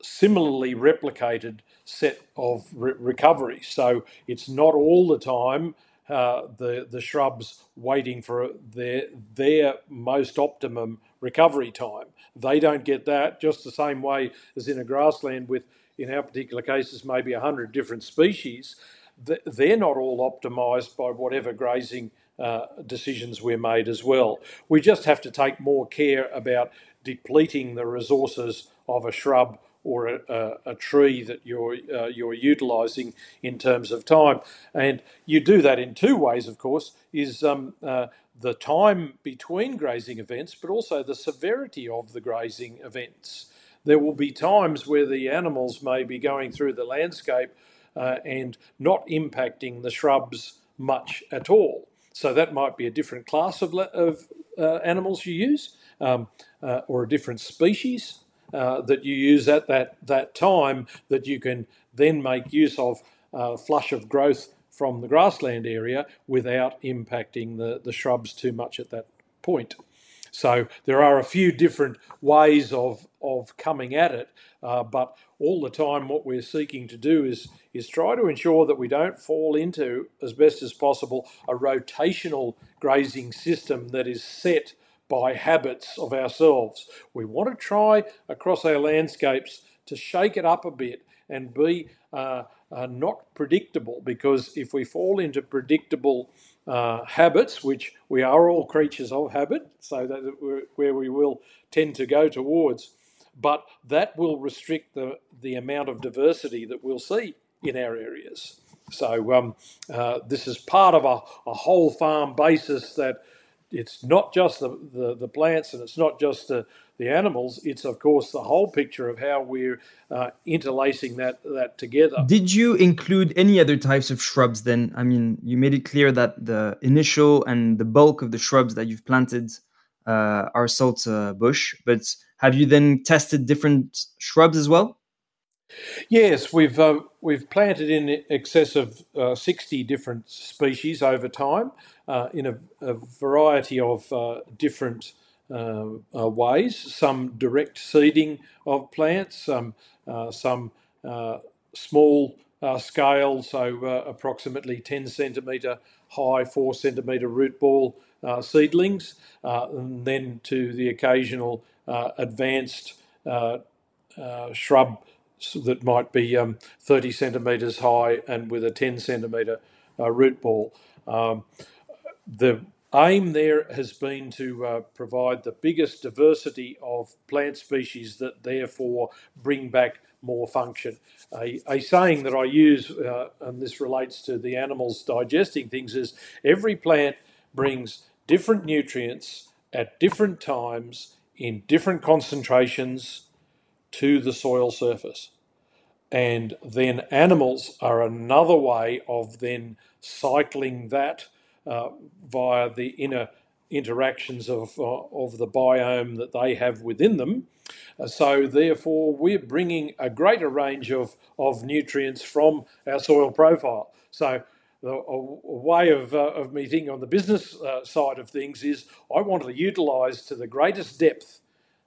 similarly replicated set of re- recovery. So it's not all the time uh, the the shrubs waiting for their their most optimum recovery time. They don't get that just the same way as in a grassland with in our particular cases, maybe 100 different species, they're not all optimised by whatever grazing uh, decisions we're made as well. We just have to take more care about depleting the resources of a shrub or a, a, a tree that you're uh, you're utilising in terms of time, and you do that in two ways. Of course, is um, uh, the time between grazing events, but also the severity of the grazing events there will be times where the animals may be going through the landscape uh, and not impacting the shrubs much at all. So that might be a different class of, of uh, animals you use, um, uh, or a different species uh, that you use at that that time that you can then make use of uh, flush of growth from the grassland area without impacting the, the shrubs too much at that point. So there are a few different ways of of coming at it, uh, but all the time what we're seeking to do is is try to ensure that we don't fall into as best as possible a rotational grazing system that is set by habits of ourselves. We want to try across our landscapes to shake it up a bit and be uh, uh, not predictable because if we fall into predictable uh, habits, which we are all creatures of habit, so that where we will tend to go towards, but that will restrict the, the amount of diversity that we'll see in our areas. So um, uh, this is part of a, a whole farm basis that it's not just the, the, the plants and it's not just the, the animals, it's of course the whole picture of how we're uh, interlacing that that together. Did you include any other types of shrubs then? I mean, you made it clear that the initial and the bulk of the shrubs that you've planted uh, are salt uh, bush, but have you then tested different shrubs as well? Yes, we've uh, we've planted in excess of uh, sixty different species over time uh, in a, a, variety of uh, different Um, uh, ways. Some direct seeding of plants, some uh, some uh, small scale, so approximately ten centimetre high, four centimetre root ball seedlings, and then to the occasional advanced shrub that might be um, 30 centimetres high and with a 10 centimetre uh, root ball. Um, the aim there has been to uh, provide the biggest diversity of plant species that therefore bring back more function. A, a saying that I use, uh, and this relates to the animals digesting things, is every plant brings different nutrients at different times in different concentrations to the soil surface. And then animals are another way of then cycling that via the inner interactions of, uh, of the biome that they have within them. Uh, so, therefore, we're bringing a greater range of, of nutrients from our soil profile. So, a, a way of, uh, of me thinking on the business uh, side of things is I want to utilise to the greatest depth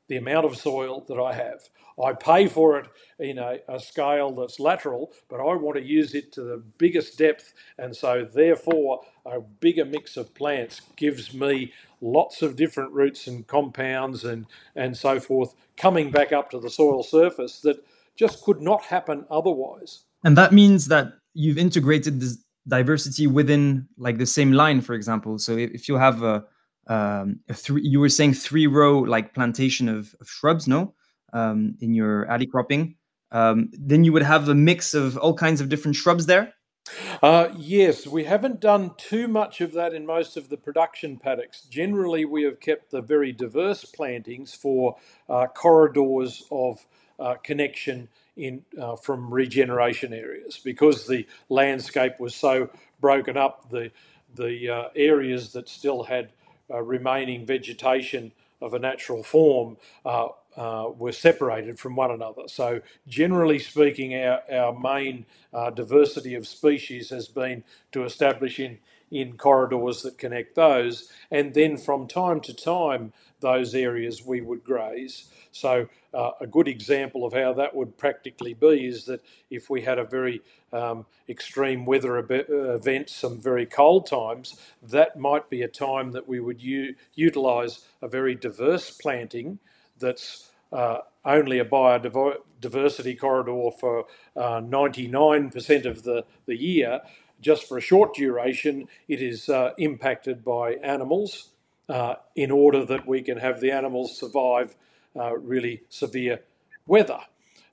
the amount of soil that I have. I pay for it in a, a, scale that's lateral, but I want to use it to the biggest depth. And so, therefore, a bigger mix of plants gives me lots of different roots and compounds and, and so forth coming back up to the soil surface that just could not happen otherwise. And that means that you've integrated this diversity within like the same line, for example. So if you have a, um, three, you were saying three row like plantation of, of shrubs, no? Um, in your alley cropping. um, then you would have a mix of all kinds of different shrubs there. Uh, yes, we haven't done too much of that in most of the production paddocks. Generally, we have kept the very diverse plantings for uh, corridors of uh, connection in uh, from regeneration areas because the landscape was so broken up. The the uh, areas that still had uh, remaining vegetation of a natural form uh, uh, were separated from one another. So, generally speaking, our, our main uh, diversity of species has been to establish in, in corridors that connect those, and then from time to time, those areas we would graze. So, uh, a good example of how that would practically be is that if we had a very um, extreme weather event, some very cold times, that might be a time that we would u- utilise a very diverse planting that's uh, only a biodiversity corridor for uh, 99% of the, the year. Just for a short duration, it is uh, impacted by animals uh, in order that we can have the animals survive uh, really severe weather.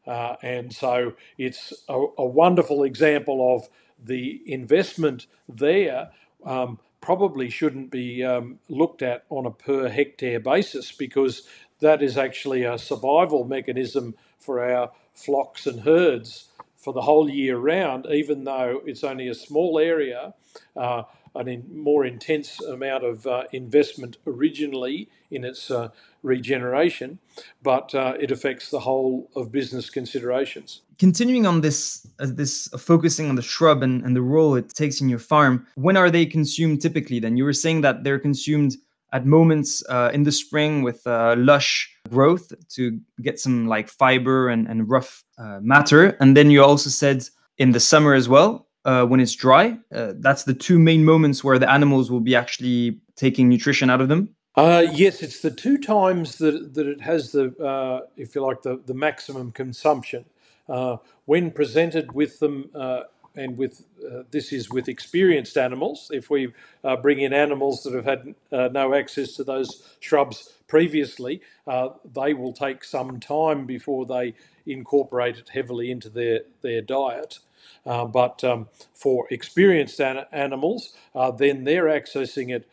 Uh, and so it's a, a, wonderful example of the investment there. Um, probably shouldn't be um, looked at on a per hectare basis because that is actually a survival mechanism for our flocks and herds for the whole year round, even though it's only a small area, uh, an in more intense amount of uh, investment originally in its uh, regeneration, but uh, it affects the whole of business considerations. Continuing on this, uh, this focusing on the shrub and, and the role it takes in your farm, when are they consumed typically? Then you were saying that they're consumed at moments uh, in the spring with uh, lush growth to get some like fiber and, and rough uh, matter. And then you also said in the summer as well, uh, when it's dry. Uh, that's the two main moments where the animals will be actually taking nutrition out of them. Uh, yes, it's the two times that, that it has the, if you like, the, the maximum consumption. when presented with them and with uh, this is with experienced animals. If we uh, bring in animals that have had uh, no access to those shrubs previously, uh, they will take some time before they incorporate it heavily into their their diet. Uh, but um, for experienced an- animals, uh, then they're accessing it.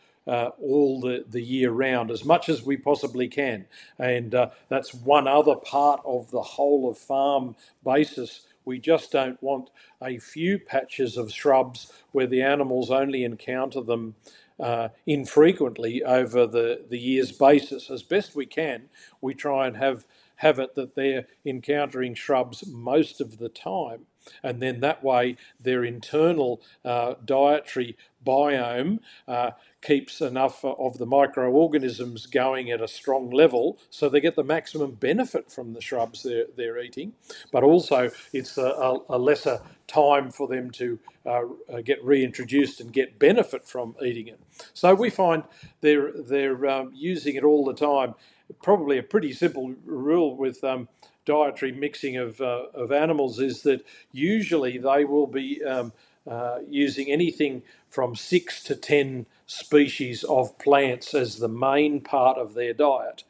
all the, the year round, as much as we possibly can. And that's one other part of the whole of farm basis we just don't want a few patches of shrubs where the animals only encounter them uh, infrequently over the, the year's basis. As best we can, we try and have, have it that they're encountering shrubs most of the time. And then that way, their internal uh, dietary biome uh, keeps enough of the microorganisms going at a strong level so they get the maximum benefit from the shrubs they're, they're eating. But also, it's a, a lesser time for them to uh, uh, get reintroduced and get benefit from eating it. So we find they're, they're um, using it all the time. Probably a pretty simple rule with um, dietary mixing of, uh, of animals is that usually they will be um, uh, using anything from six to ten species of plants as the main part of their diet.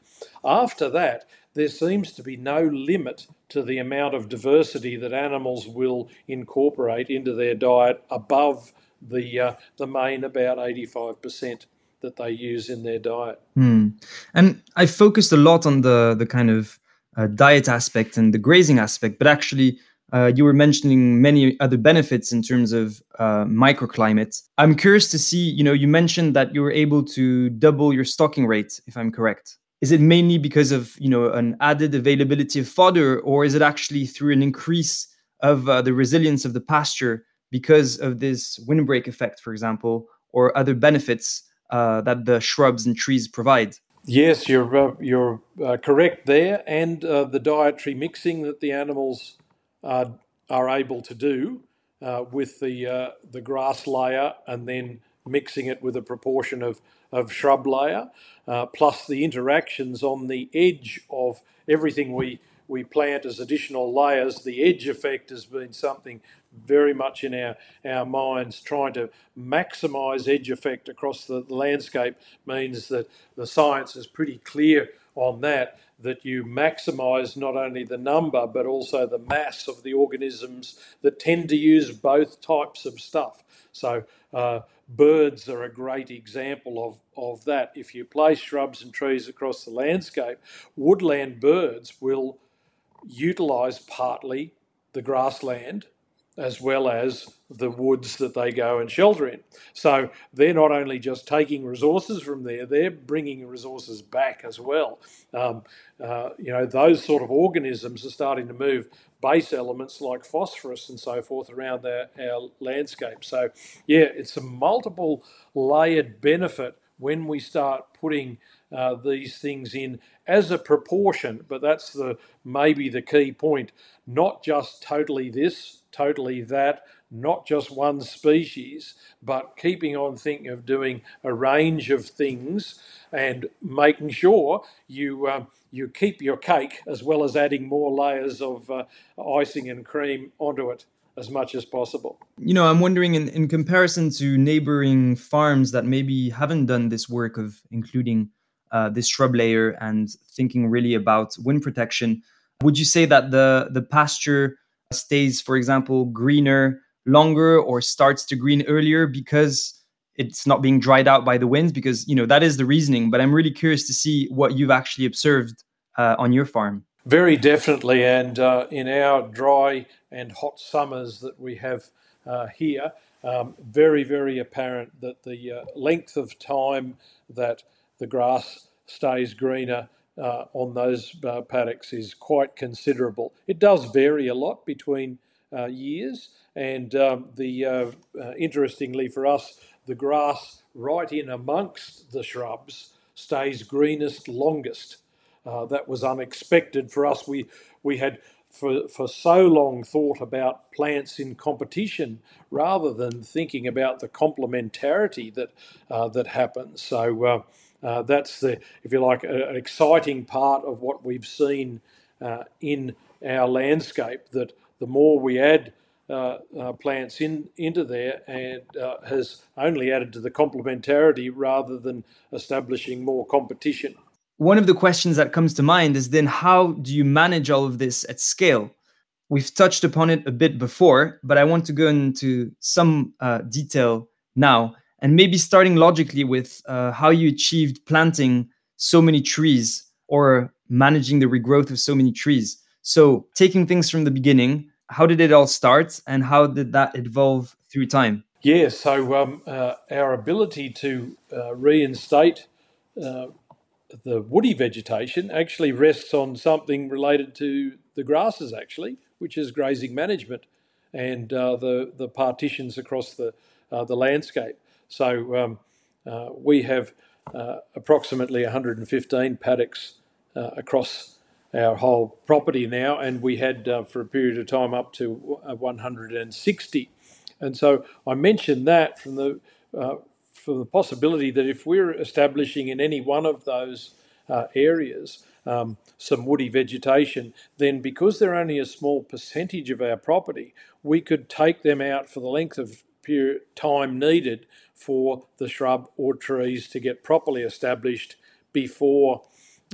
After that, there seems to be no limit to the amount of diversity that animals will incorporate into their diet above the uh, the main about 85% that they use in their diet. Hmm. And I focused a lot on the the kind of uh, diet aspect and the grazing aspect, but actually uh, you were mentioning many other benefits in terms of uh, microclimate. I'm curious to see, you know, you mentioned that you were able to double your stocking rate, if I'm correct. Is it mainly because of, you know, an added availability of fodder, or is it actually through an increase of uh, the resilience of the pasture because of this windbreak effect, for example, or other benefits uh, that the shrubs and trees provide? Yes, you're uh, you're uh, correct there, and the dietary mixing that the animals uh, are able to do uh, with the uh, the grass layer and then mixing it with a proportion of, of shrub layer, uh, plus the interactions on the edge of everything we, we plant as additional layers. The edge effect has been something very much in our, our minds. Trying to maximise edge effect across the landscape means that the science is pretty clear on that that you maximize not only the number but also the mass of the organisms that tend to use both types of stuff. So, uh, birds are a great example of, of that. If you place shrubs and trees across the landscape, woodland birds will utilize partly the grassland as well as the woods that they go and shelter in. So they're not only just taking resources from there, they're bringing resources back as well. Um, uh, you know, those sort of organisms are starting to move base elements like phosphorus and so forth around our, our landscape. So, yeah, it's a multiple layered benefit when we start putting uh, these things in as a proportion, but that's the maybe the key point. Not just totally this, totally that, not just one species, but keeping on thinking of doing a range of things and making sure you uh, you keep your cake as well as adding more layers of uh, icing and cream onto it as much as possible. You know, I'm wondering in, in comparison to neighboring farms that maybe haven't done this work of including uh, this shrub layer and thinking really about wind protection, would you say that the the pasture stays, for example, greener longer or starts to green earlier because it's not being dried out by the winds? Because you know that is the reasoning but i'm really curious to see what you've actually observed uh, on your farm. Very definitely and uh, in our dry and hot summers that we have uh, here um, very very apparent that the uh, length of time that the grass stays greener uh, on those uh, paddocks is quite considerable it does vary a lot between years and um, the interestingly for us the grass right in amongst the shrubs stays greenest longest. Uh, that was unexpected for us. We we had for for so long thought about plants in competition rather than thinking about the complementarity that uh, that happens. So uh, that's the if you like an exciting part of what we've seen uh, in our landscape. That the more we add uh, uh, plants in into there and uh, has only added to the complementarity rather than establishing more competition. One of the questions that comes to mind is then how do you manage all of this at scale? We've touched upon it a bit before, but I want to go into some detail now and maybe starting logically with uh, how you achieved planting so many trees or managing the regrowth of so many trees. So, taking things from the beginning, how did it all start and how did that evolve through time? Yeah, so um, uh, our ability to uh, reinstate uh, the woody vegetation actually rests on something related to the grasses, actually, which is grazing management and uh, the the partitions across the uh, the landscape. So um, uh, we have approximately 115 paddocks across our whole property now, and we had uh, for a period of time up to uh, 160. And so I mentioned that from the uh, for the possibility that if we're establishing in any one of those uh, areas um, some woody vegetation, then because they're only a small percentage of our property, we could take them out for the length of period, time needed for the shrub or trees to get properly established before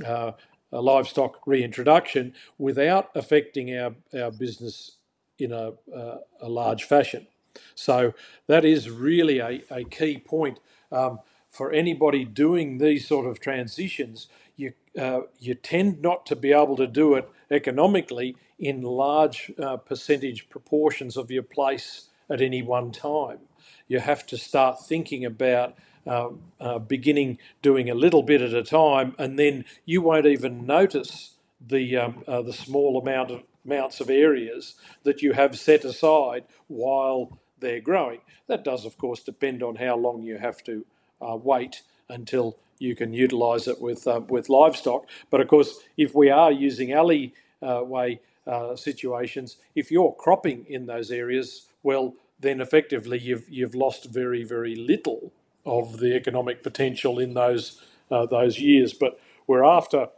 uh, livestock reintroduction without affecting our, our business in a, uh, a large fashion. So that is really a, a key point um, for anybody doing these sort of transitions. You, uh, you tend not to be able to do it economically in large uh, percentage proportions of your place at any one time. You have to start thinking about uh, uh, beginning doing a little bit at a time, and then you won't even notice the um, uh, the small amount of amounts of areas that you have set aside while they're growing. That does, of course, depend on how long you have to uh, wait until you can utilise it with uh, with livestock. But of course, if we are using alleyway situations, if you're cropping in those areas, well, then effectively you've you've lost very very little of the economic potential in those uh, those years. But we're after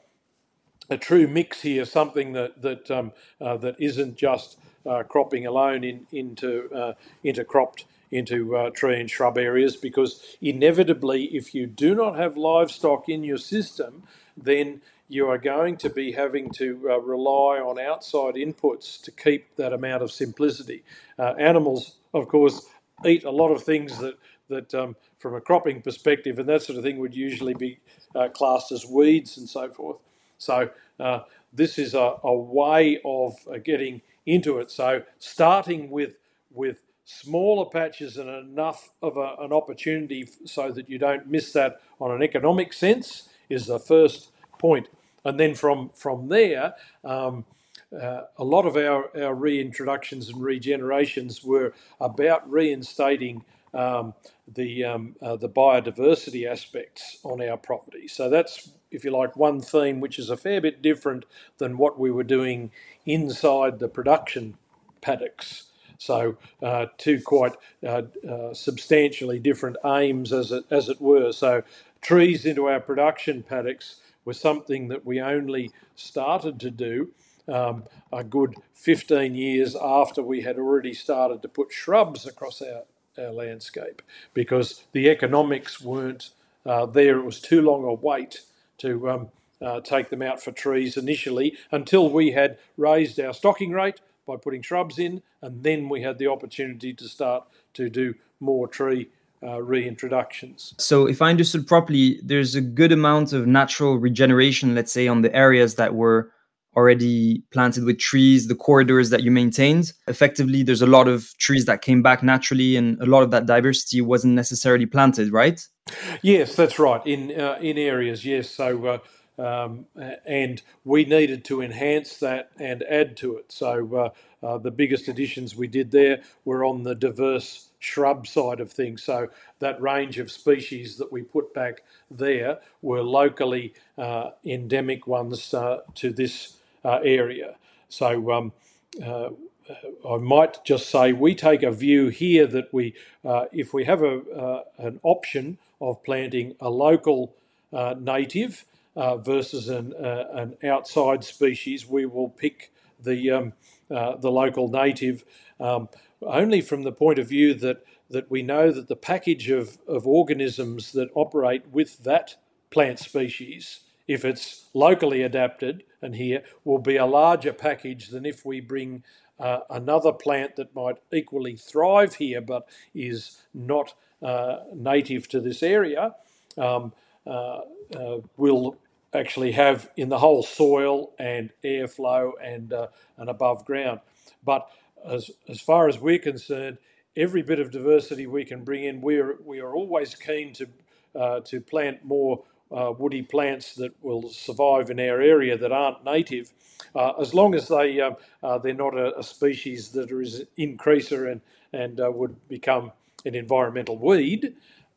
a true mix here, something that that um, uh, that isn't just uh, cropping alone in, into uh, intercropped into uh, tree and shrub areas, because inevitably, if you do not have livestock in your system, then you are going to be having to uh, rely on outside inputs to keep that amount of simplicity. Uh, animals, of course, eat a lot of things that that um, from a cropping perspective and that sort of thing would usually be uh, classed as weeds and so forth. So uh, this is a, a way of uh, getting into it. So starting with with smaller patches and enough of a, an opportunity so that you don't miss that on an economic sense is the first point. And then from from there, um, uh, a lot of our, our reintroductions and regenerations were about reinstating um, the um, uh, the biodiversity aspects on our property. So that's, if you like, one theme which is a fair bit different than what we were doing inside the production paddocks. So uh, two quite uh, uh, substantially different aims, as it as it were. So trees into our production paddocks was something that we only started to do um, a good 15 years after we had already started to put shrubs across our, our landscape because the economics weren't uh, there. It was too long a wait to um, uh, take them out for trees initially until we had raised our stocking rate by putting shrubs in, and then we had the opportunity to start to do more tree uh, reintroductions. So, if I understood properly, there's a good amount of natural regeneration, let's say, on the areas that were already planted with trees, the corridors that you maintained. Effectively, there's a lot of trees that came back naturally, and a lot of that diversity wasn't necessarily planted, right? Yes, that's right. In uh, in areas, yes. So. Uh, um, and we needed to enhance that and add to it. So uh, uh, the biggest additions we did there were on the diverse shrub side of things. So that range of species that we put back there were locally uh, endemic ones uh, to this uh, area. So um, uh, I might just say we take a view here that we, uh, if we have a, uh, an option of planting a local native versus an, an outside species, we will pick the um, the local native um, only from the point of view that that we know that the package of, of organisms that operate with that plant species if it's locally adapted and here will be a larger package than if we bring uh, another plant that might equally thrive here but is not uh, native to this area um, uh, uh will actually have in the whole soil and airflow and uh, and above ground. But as, as far as we're concerned every bit of diversity we can bring in we're we are always keen to uh, to plant more uh, woody plants that will survive in our area that aren't native, uh, as long as they um, uh, they're not a, a, species that is increaser and and uh, would become an environmental weed.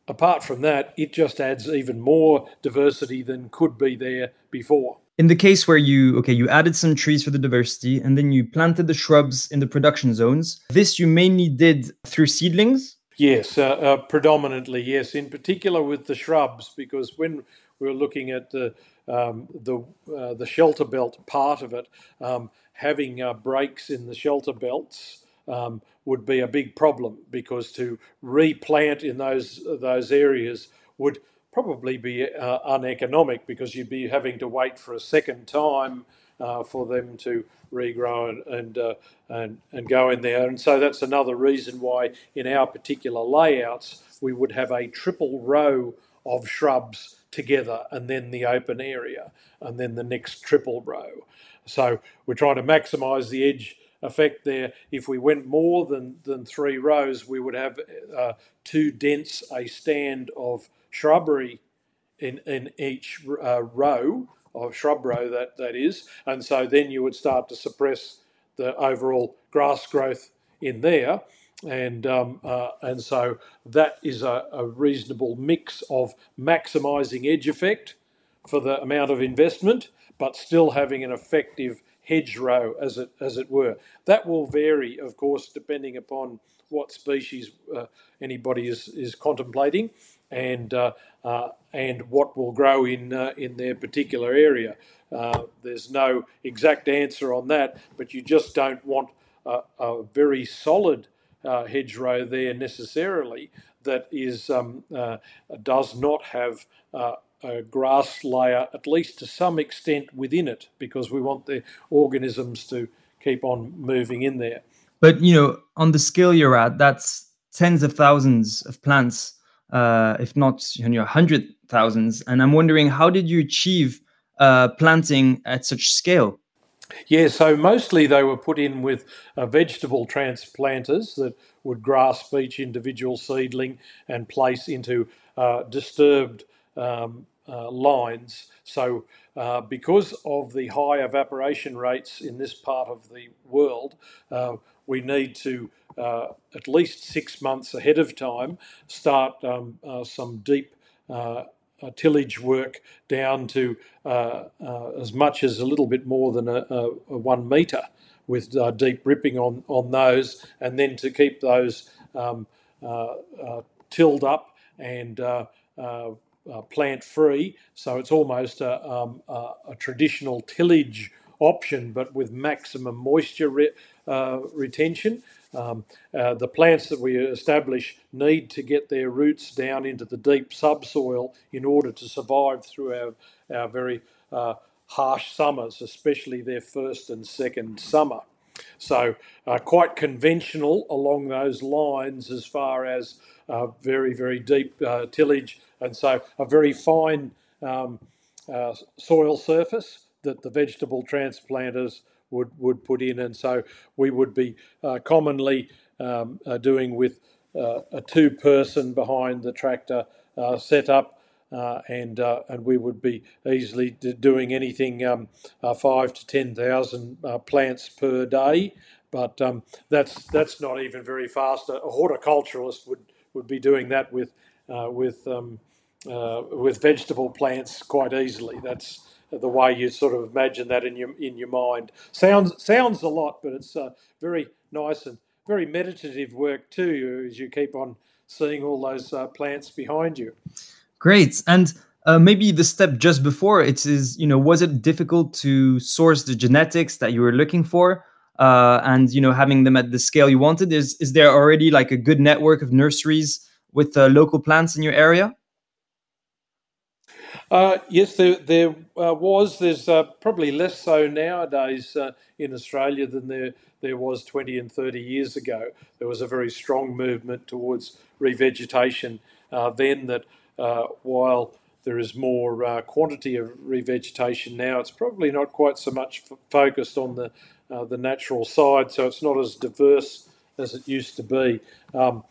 Apart from that, it just adds even more diversity than could be there before. In the case where you okay, you added some trees for the diversity, and then you planted the shrubs in the production zones. This you mainly did through seedlings Yes, uh, uh, predominantly yes. In particular with the shrubs, because when we were looking at the um, the uh, the shelter belt part of it, um, having uh, breaks in the shelter belts um, would be a big problem because to replant in those those areas would probably be uh, uneconomic because you'd be having to wait for a second time uh, for them to regrow and and, uh, and and go in there. And so that's another reason why in our particular layouts we would have a triple row of shrubs together and then the open area and then the next triple row. So we're trying to maximise the edge effect there. If we went more than, than three rows, we would have uh, too dense a stand of shrubbery in, in each uh, row of shrub row that, that is. And so then you would start to suppress the overall grass growth in there. And, um, uh, and so that is a, a reasonable mix of maximising edge effect for the amount of investment, but still having an effective hedgerow, as it as it were. That will vary, of course, depending upon what species uh, anybody is is contemplating and uh, uh, and what will grow in uh, in their particular area. There's no exact answer on that, but you just don't want a, a very solid hedgerow there necessarily that is um, does not have a grass layer, at least to some extent, within it, because we want the organisms to keep on moving in there. But you know, on the scale you're at, that's tens of thousands of plants, uh, if not you know, hundred thousands. And I'm wondering, how did you achieve uh, planting at such scale? Yeah, so mostly they were put in with uh, vegetable transplanters that would grasp each individual seedling and place into uh, disturbed um, uh, lines. So, uh, because of the high evaporation rates in this part of the world, we need to uh, at least six months ahead of time start um, some deep uh, tillage work down to uh, uh, as much as a little bit more than a, a, a one metre with uh, deep ripping on, on those, and then to keep those um, uh, uh, tilled up and plant free. So it's almost a, um, a, traditional tillage option, but with maximum moisture re- retention. Um, uh, the plants that we establish need to get their roots down into the deep subsoil in order to survive through our, our very uh, harsh summers, especially their first and second summer. So, uh, quite conventional along those lines as far as uh, very, very deep uh, tillage, and so a very fine um, uh, soil surface that the vegetable transplanters would, would put in. And so we would be uh, commonly um, uh, doing with uh, a two person behind the tractor uh, setup. Uh, and and we would be easily doing anything um, five to ten thousand plants per day, but um, that's that's not even very fast. A, a, horticulturalist would, would be doing that with with um, with vegetable plants quite easily. That's the way you sort of imagine that in your in your mind. Sounds sounds a lot, but it's uh, very nice and very meditative work too, as you keep on seeing all those uh, plants behind you. Great, and uh, maybe the step just before it is, you know, was it difficult to source the genetics that you were looking for? Uh, and you know, having them at the scale you wanted, is is there already like a good network of nurseries with uh, local plants in your area? Uh, yes, there, there uh, was. There's uh, probably less so nowadays uh, in Australia than there, there was 20 and 30 years ago. There was a very strong movement towards revegetation uh, then that uh, while there is more quantity of revegetation now, it's probably not quite so much f- focused on the, the natural side, so it's not as diverse as it used to be. Um,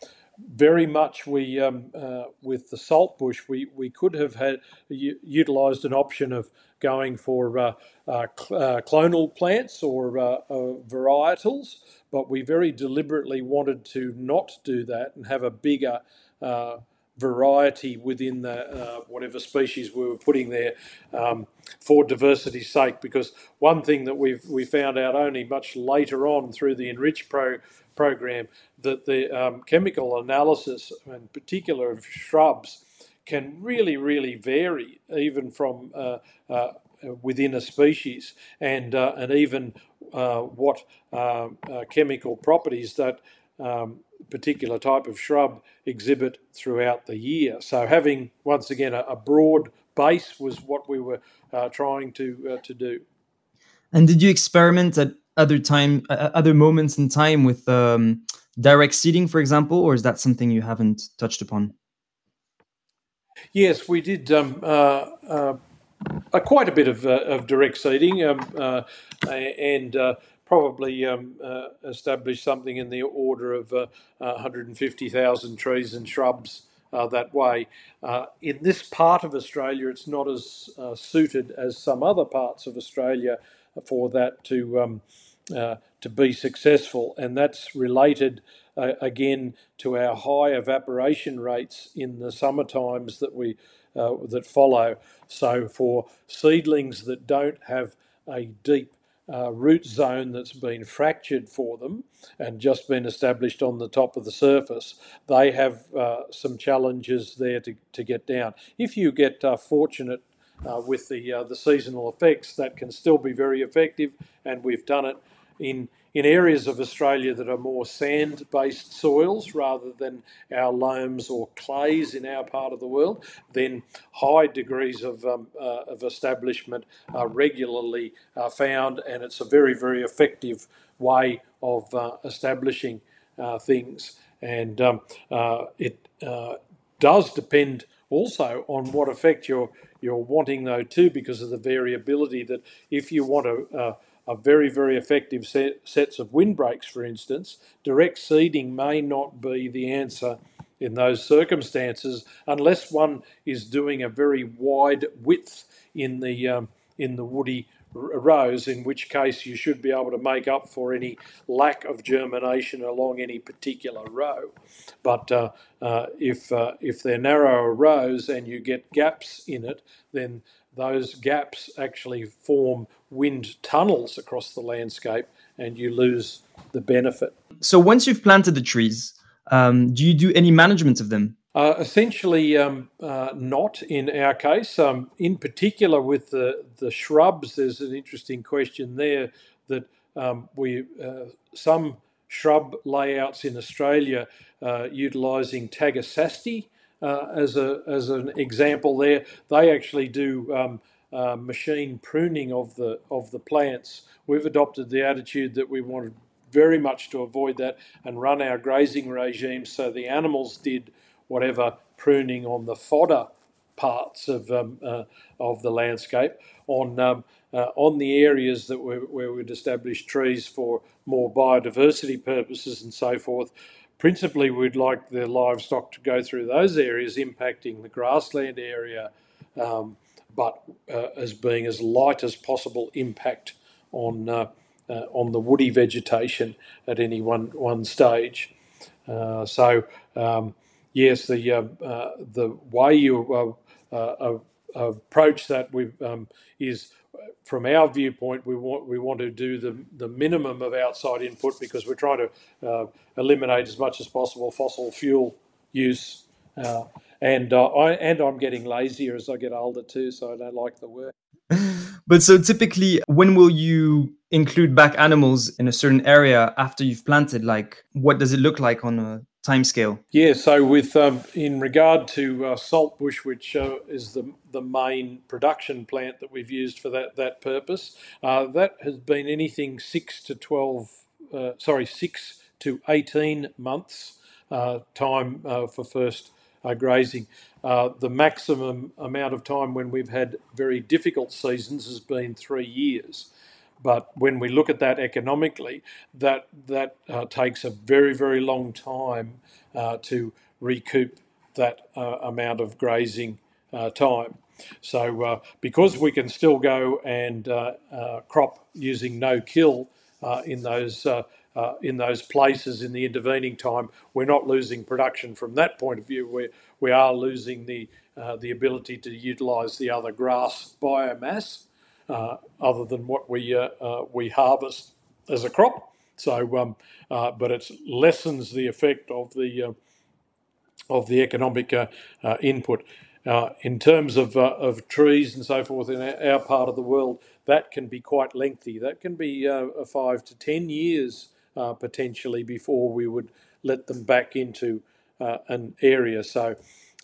very much we um, uh, with the saltbush we, we could have had utilized an option of going for uh, uh, cl- uh, clonal plants or uh, uh, varietals but we very deliberately wanted to not do that and have a bigger variety within the whatever species we were putting there um, for diversity's sake because one thing that we've we found out only much later on through the enrich pro program that the um, chemical analysis, in particular of shrubs, can really, really vary even from uh, uh, within a species and, uh, and even uh, what uh, uh, chemical properties that um, particular type of shrub exhibit throughout the year. So having, once again, a, a broad base was what we were trying to, to do. And did you experiment at other time, uh, other moments in time with um, direct seeding, for example, or is that something you haven't touched upon? Yes, we did um, uh, uh, quite a bit of, uh, of direct seeding um, uh, and uh, probably um, established something in the order of 150,000 trees and shrubs that way. in this part of Australia, it's not as suited as some other parts of Australia for that to um, uh, to be successful, and that's related uh, again to our high evaporation rates in the summer times that we uh, that follow. So for seedlings that don't have a deep uh, root zone that's been fractured for them and just been established on the top of the surface, they have uh, some challenges there to, to get down. If you get fortunate uh, with the uh, the seasonal effects, that can still be very effective, and we've done it in in areas of Australia that are more sand based soils rather than our loams or clays in our part of the world, then high degrees of, um, uh, of establishment are regularly uh, found, and it's a very, very effective way of uh, establishing uh, things. And um, uh, it uh, does depend also on what effect you're, you're wanting, though, too, because of the variability that if you want to a very, very effective set, sets of windbreaks, for instance, direct seeding may not be the answer in those circumstances unless one is doing a very wide width in the um, in the woody rows, in which case you should be able to make up for any lack of germination along any particular row. But uh, uh, if uh, if they're narrower rows and you get gaps in it, then those gaps actually form wind tunnels across the landscape and you lose the benefit. So once you've planted the trees, um, do you do any management of them? Uh, essentially, um, uh, not in our case. Um, in particular, with the, the shrubs, there's an interesting question there that um, we uh, some shrub layouts in Australia uh, utilising Tagasaste uh, as a as an example. There, they actually do um, uh, machine pruning of the of the plants. We've adopted the attitude that we wanted very much to avoid that and run our grazing regime so the animals did whatever pruning on the fodder parts of um, uh, of the landscape on um, uh, on the areas that where we'd established trees for more biodiversity purposes and so forth. Principally, we'd like the livestock to go through those areas, impacting the grassland area. Um, but uh, as being as light as possible impact on uh, uh, on the woody vegetation at any one one stage. Uh, so um, yes, the uh, uh, the way you approach that um, is from our viewpoint, we want we want to do the the minimum of outside input because we're trying to eliminate as much as possible fossil fuel use and uh, I and I'm getting lazier as I get older too, so I don't like the work. (laughs) but so typically, when will you include back animals in a certain area after you've planted? Like, what does it look like on a time scale? Yeah, so with um, in regard to uh, saltbush, which uh, is the the main production plant that we've used for that that purpose, uh, that has been anything six to twelve, uh, sorry, six to eighteen months uh, time uh, for first uh, grazing. Uh, the maximum amount of time when we've had very difficult seasons has been three years. But when we look at that economically, that that uh, takes a very very long time uh, to recoup that uh, amount of grazing uh, time. So because we can still go and crop using no kill in those uh, in those places in the intervening time, we're not losing production from that point of view. We we are losing the uh, the ability to utilise the other grass biomass, uh, other than what we uh, uh, we harvest as a crop. So, um, uh, but it lessens the effect of the of the economic input. in terms of of trees and so forth in our part of the world, that can be quite lengthy. That can be five to ten years uh, potentially before we would let them back into uh, an area. So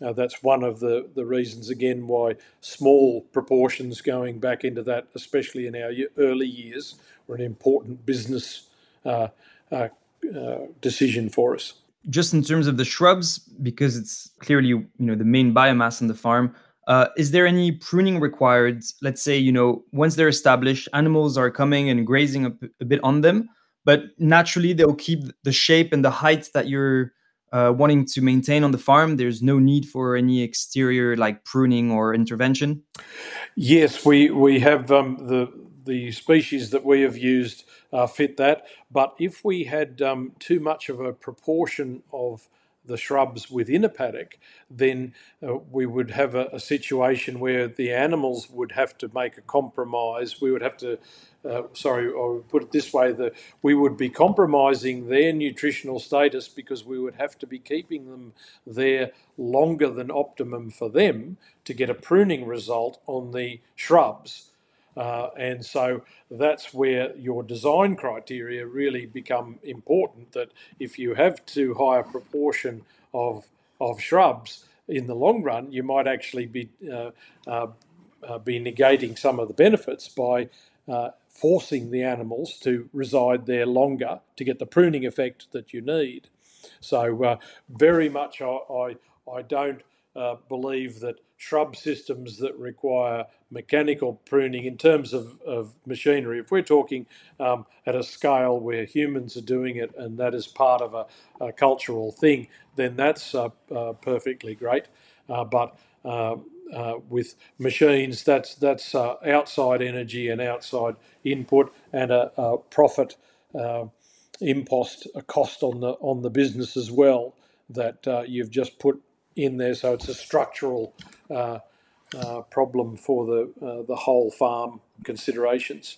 uh, that's one of the, the reasons, again, why small proportions going back into that, especially in our early years, were an important business uh, uh, uh, decision for us. Just in terms of the shrubs, because it's clearly you know the main biomass on the farm, uh, is there any pruning required? Let's say, you know, once they're established, animals are coming and grazing a, a bit on them but naturally they'll keep the shape and the height that you're uh, wanting to maintain on the farm. There's no need for any exterior like pruning or intervention. Yes we we have um, the the species that we have used uh, fit that. But if we had um, too much of a proportion of the shrubs within a paddock, then uh, we would have a, a, situation where the animals would have to make a compromise. We would have to, uh, sorry, or put it this way, that we would be compromising their nutritional status because we would have to be keeping them there longer than optimum for them to get a pruning result on the shrubs. Uh, and so that's where your design criteria really become important. That if you have too high a proportion of of shrubs in the long run, you might actually be uh, uh, uh be negating some of the benefits by uh, forcing the animals to reside there longer to get the pruning effect that you need. So uh, very much I, I, I don't believe that shrub systems that require mechanical pruning in terms of, of machinery, if we're talking um, at a scale where humans are doing it and that is part of a, a cultural thing, then that's uh, uh perfectly great. Uh, but um, uh, with machines, that's that's uh, outside energy and outside input and a, a profit uh, impost, a cost on the on the business as well that uh, you've just put in there. So it's a structural uh, uh, problem for the the whole farm considerations.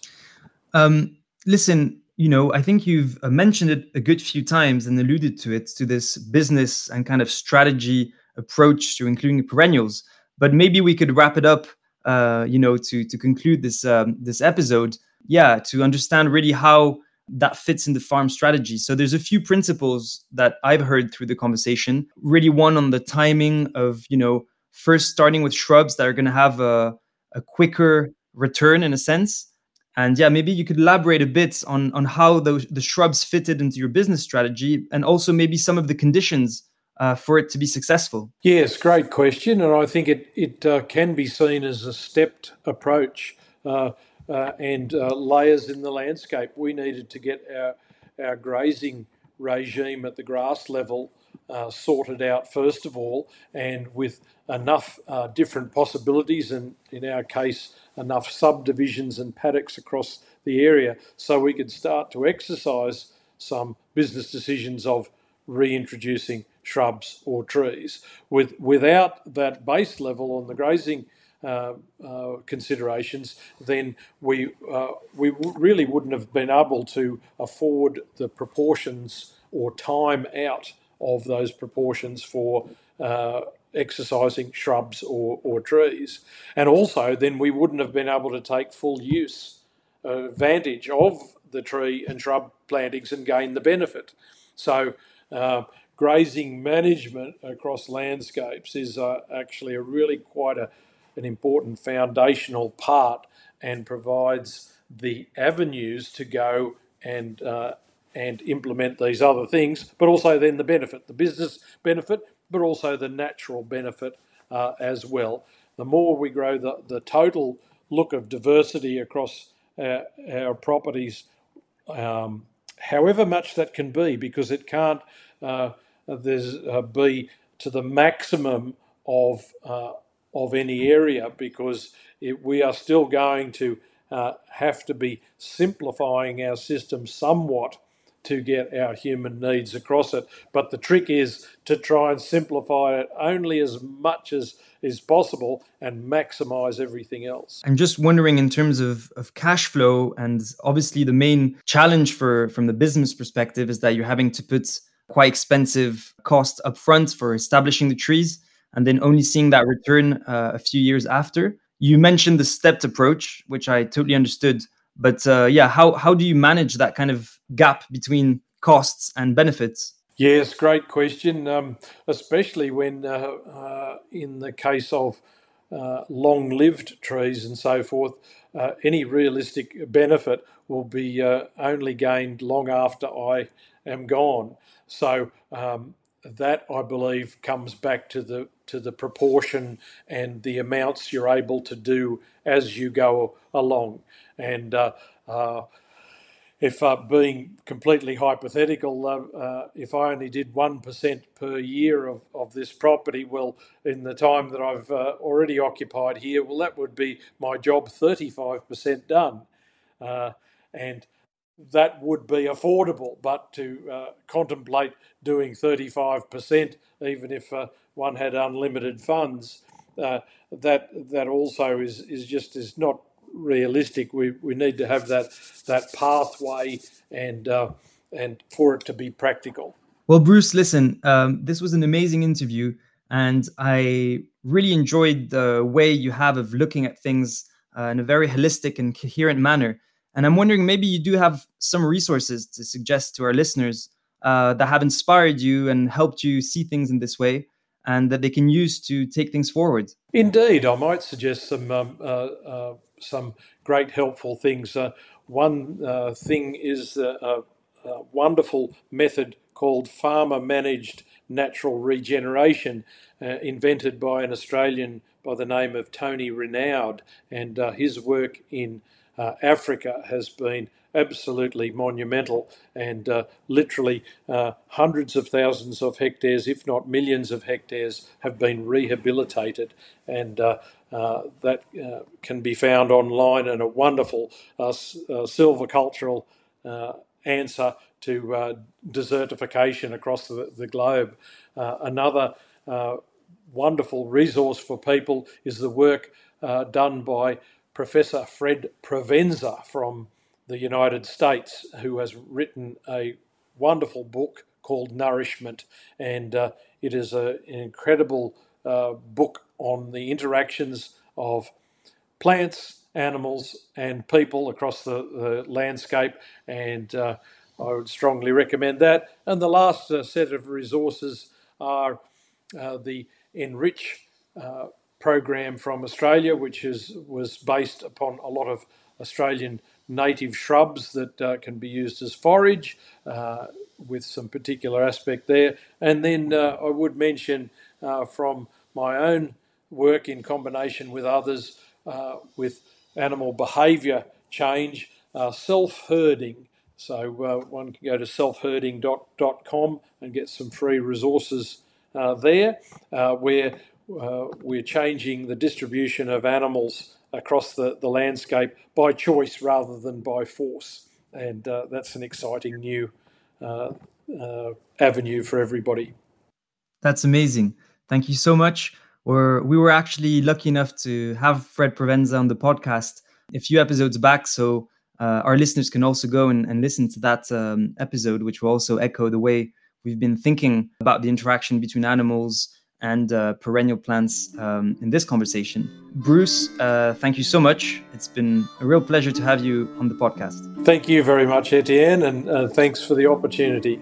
Um, listen, you know, I think you've mentioned it a good few times and alluded to it to this business and kind of strategy approach to including perennials but maybe we could wrap it up uh, you know to to conclude this um, this episode yeah to understand really how that fits in the farm strategy. So there's a few principles that i've heard through the conversation. Really one on the timing of you know first starting with shrubs that are going to have a, a quicker return in a sense. And yeah maybe you could elaborate a bit on on how those the shrubs fitted into your business strategy and also maybe some of the conditions uh, for it to be successful? Yes, great question, and I think it it uh, can be seen as a stepped approach uh, uh and uh, layers in the landscape. We needed to get our our grazing regime at the grass level uh, sorted out first of all, and with enough different possibilities, and in our case, enough subdivisions and paddocks across the area, so we could start to exercise some business decisions of reintroducing shrubs or trees. With, without that base level on the grazing uh, uh, considerations, then we uh, we really wouldn't have been able to afford the proportions or time out of those proportions for exercising shrubs or, or trees, and also then we wouldn't have been able to take full use advantage of the tree and shrub plantings and gain the benefit. So uh, grazing management across landscapes is uh, actually a really quite a, an important foundational part and provides the avenues to go and uh, and implement these other things, but also then the benefit, the business benefit, but also the natural benefit uh, as well. The more we grow the, the total look of diversity across our, our properties, um, however much that can be, because it can't uh, there's uh, be to the maximum of uh, of any area because it, we are still going to uh, have to be simplifying our system somewhat to get our human needs across it. But the trick is to try and simplify it only as much as is possible and maximize everything else. I'm just wondering in terms of, of cash flow and obviously the main challenge for from the business perspective is that you're having to put quite expensive cost upfront for establishing the trees and then only seeing that return uh, a few years after. You mentioned the stepped approach, which I totally understood. But uh, yeah, how, how do you manage that kind of gap between costs and benefits? Yes, great question. Um, especially when, uh, uh in the case of uh, long lived trees and so forth, uh, any realistic benefit will be only gained long after I am gone. So um, that I believe comes back to the to the proportion and the amounts you're able to do as you go along. And uh, uh, if uh, being completely hypothetical, uh, uh, if I only did one percent per year of, of this property, well, in the time that I've uh, already occupied here, well, that would be my job thirty five percent done. and that would be affordable, but to uh, contemplate doing 35%, even if uh, one had unlimited funds, uh, that that also is, is just is not realistic. We, we need to have that that pathway and uh, and for it to be practical. Well, Bruce, listen, um, this was an amazing interview, and I really enjoyed the way you have of looking at things uh, in a very holistic and coherent manner. And I'm wondering maybe you do have some resources to suggest to our listeners uh, that have inspired you and helped you see things in this way and that they can use to take things forward. Indeed, I might suggest some um, uh, uh, some great helpful things. Uh, one uh, thing is a, a, wonderful method called farmer managed natural regeneration, uh, invented by an Australian by the name of Tony Rinaudo, and uh, his work in uh, Africa has been absolutely monumental and uh, literally uh, hundreds of thousands of hectares, if not millions of hectares, have been rehabilitated. And uh, uh that uh, can be found online and a wonderful uh, silvicultural answer to desertification across the, the globe. another wonderful resource for people is the work done by Professor Fred Provenza from the United States, who has written a wonderful book called Nourishment, and uh, it is a, an incredible uh, book on the interactions of plants, animals, and people across the, the landscape, and uh, I would strongly recommend that. And the last uh, set of resources are uh, the Enrich uh, program from Australia, which is was based upon a lot of Australian native shrubs that uh, can be used as forage, uh, with some particular aspect there. And then uh, I would mention uh, from my own work in combination with others uh, with animal behaviour change, uh, self herding. So one can go to selfherding.com and get some free resources there, where we're changing the distribution of animals across the, the landscape by choice rather than by force. And uh, that's an exciting new uh, uh, avenue for everybody. That's amazing. Thank you so much. We were actually lucky enough to have Fred Provenza on the podcast a few episodes back. So uh, our listeners can also go and, and listen to that um, episode, which will also echo the way we've been thinking about the interaction between animals and uh, perennial plants um, in this conversation. Bruce, uh, thank you so much. It's been a real pleasure to have you on the podcast. Thank you very much, Etienne, and uh, thanks for the opportunity.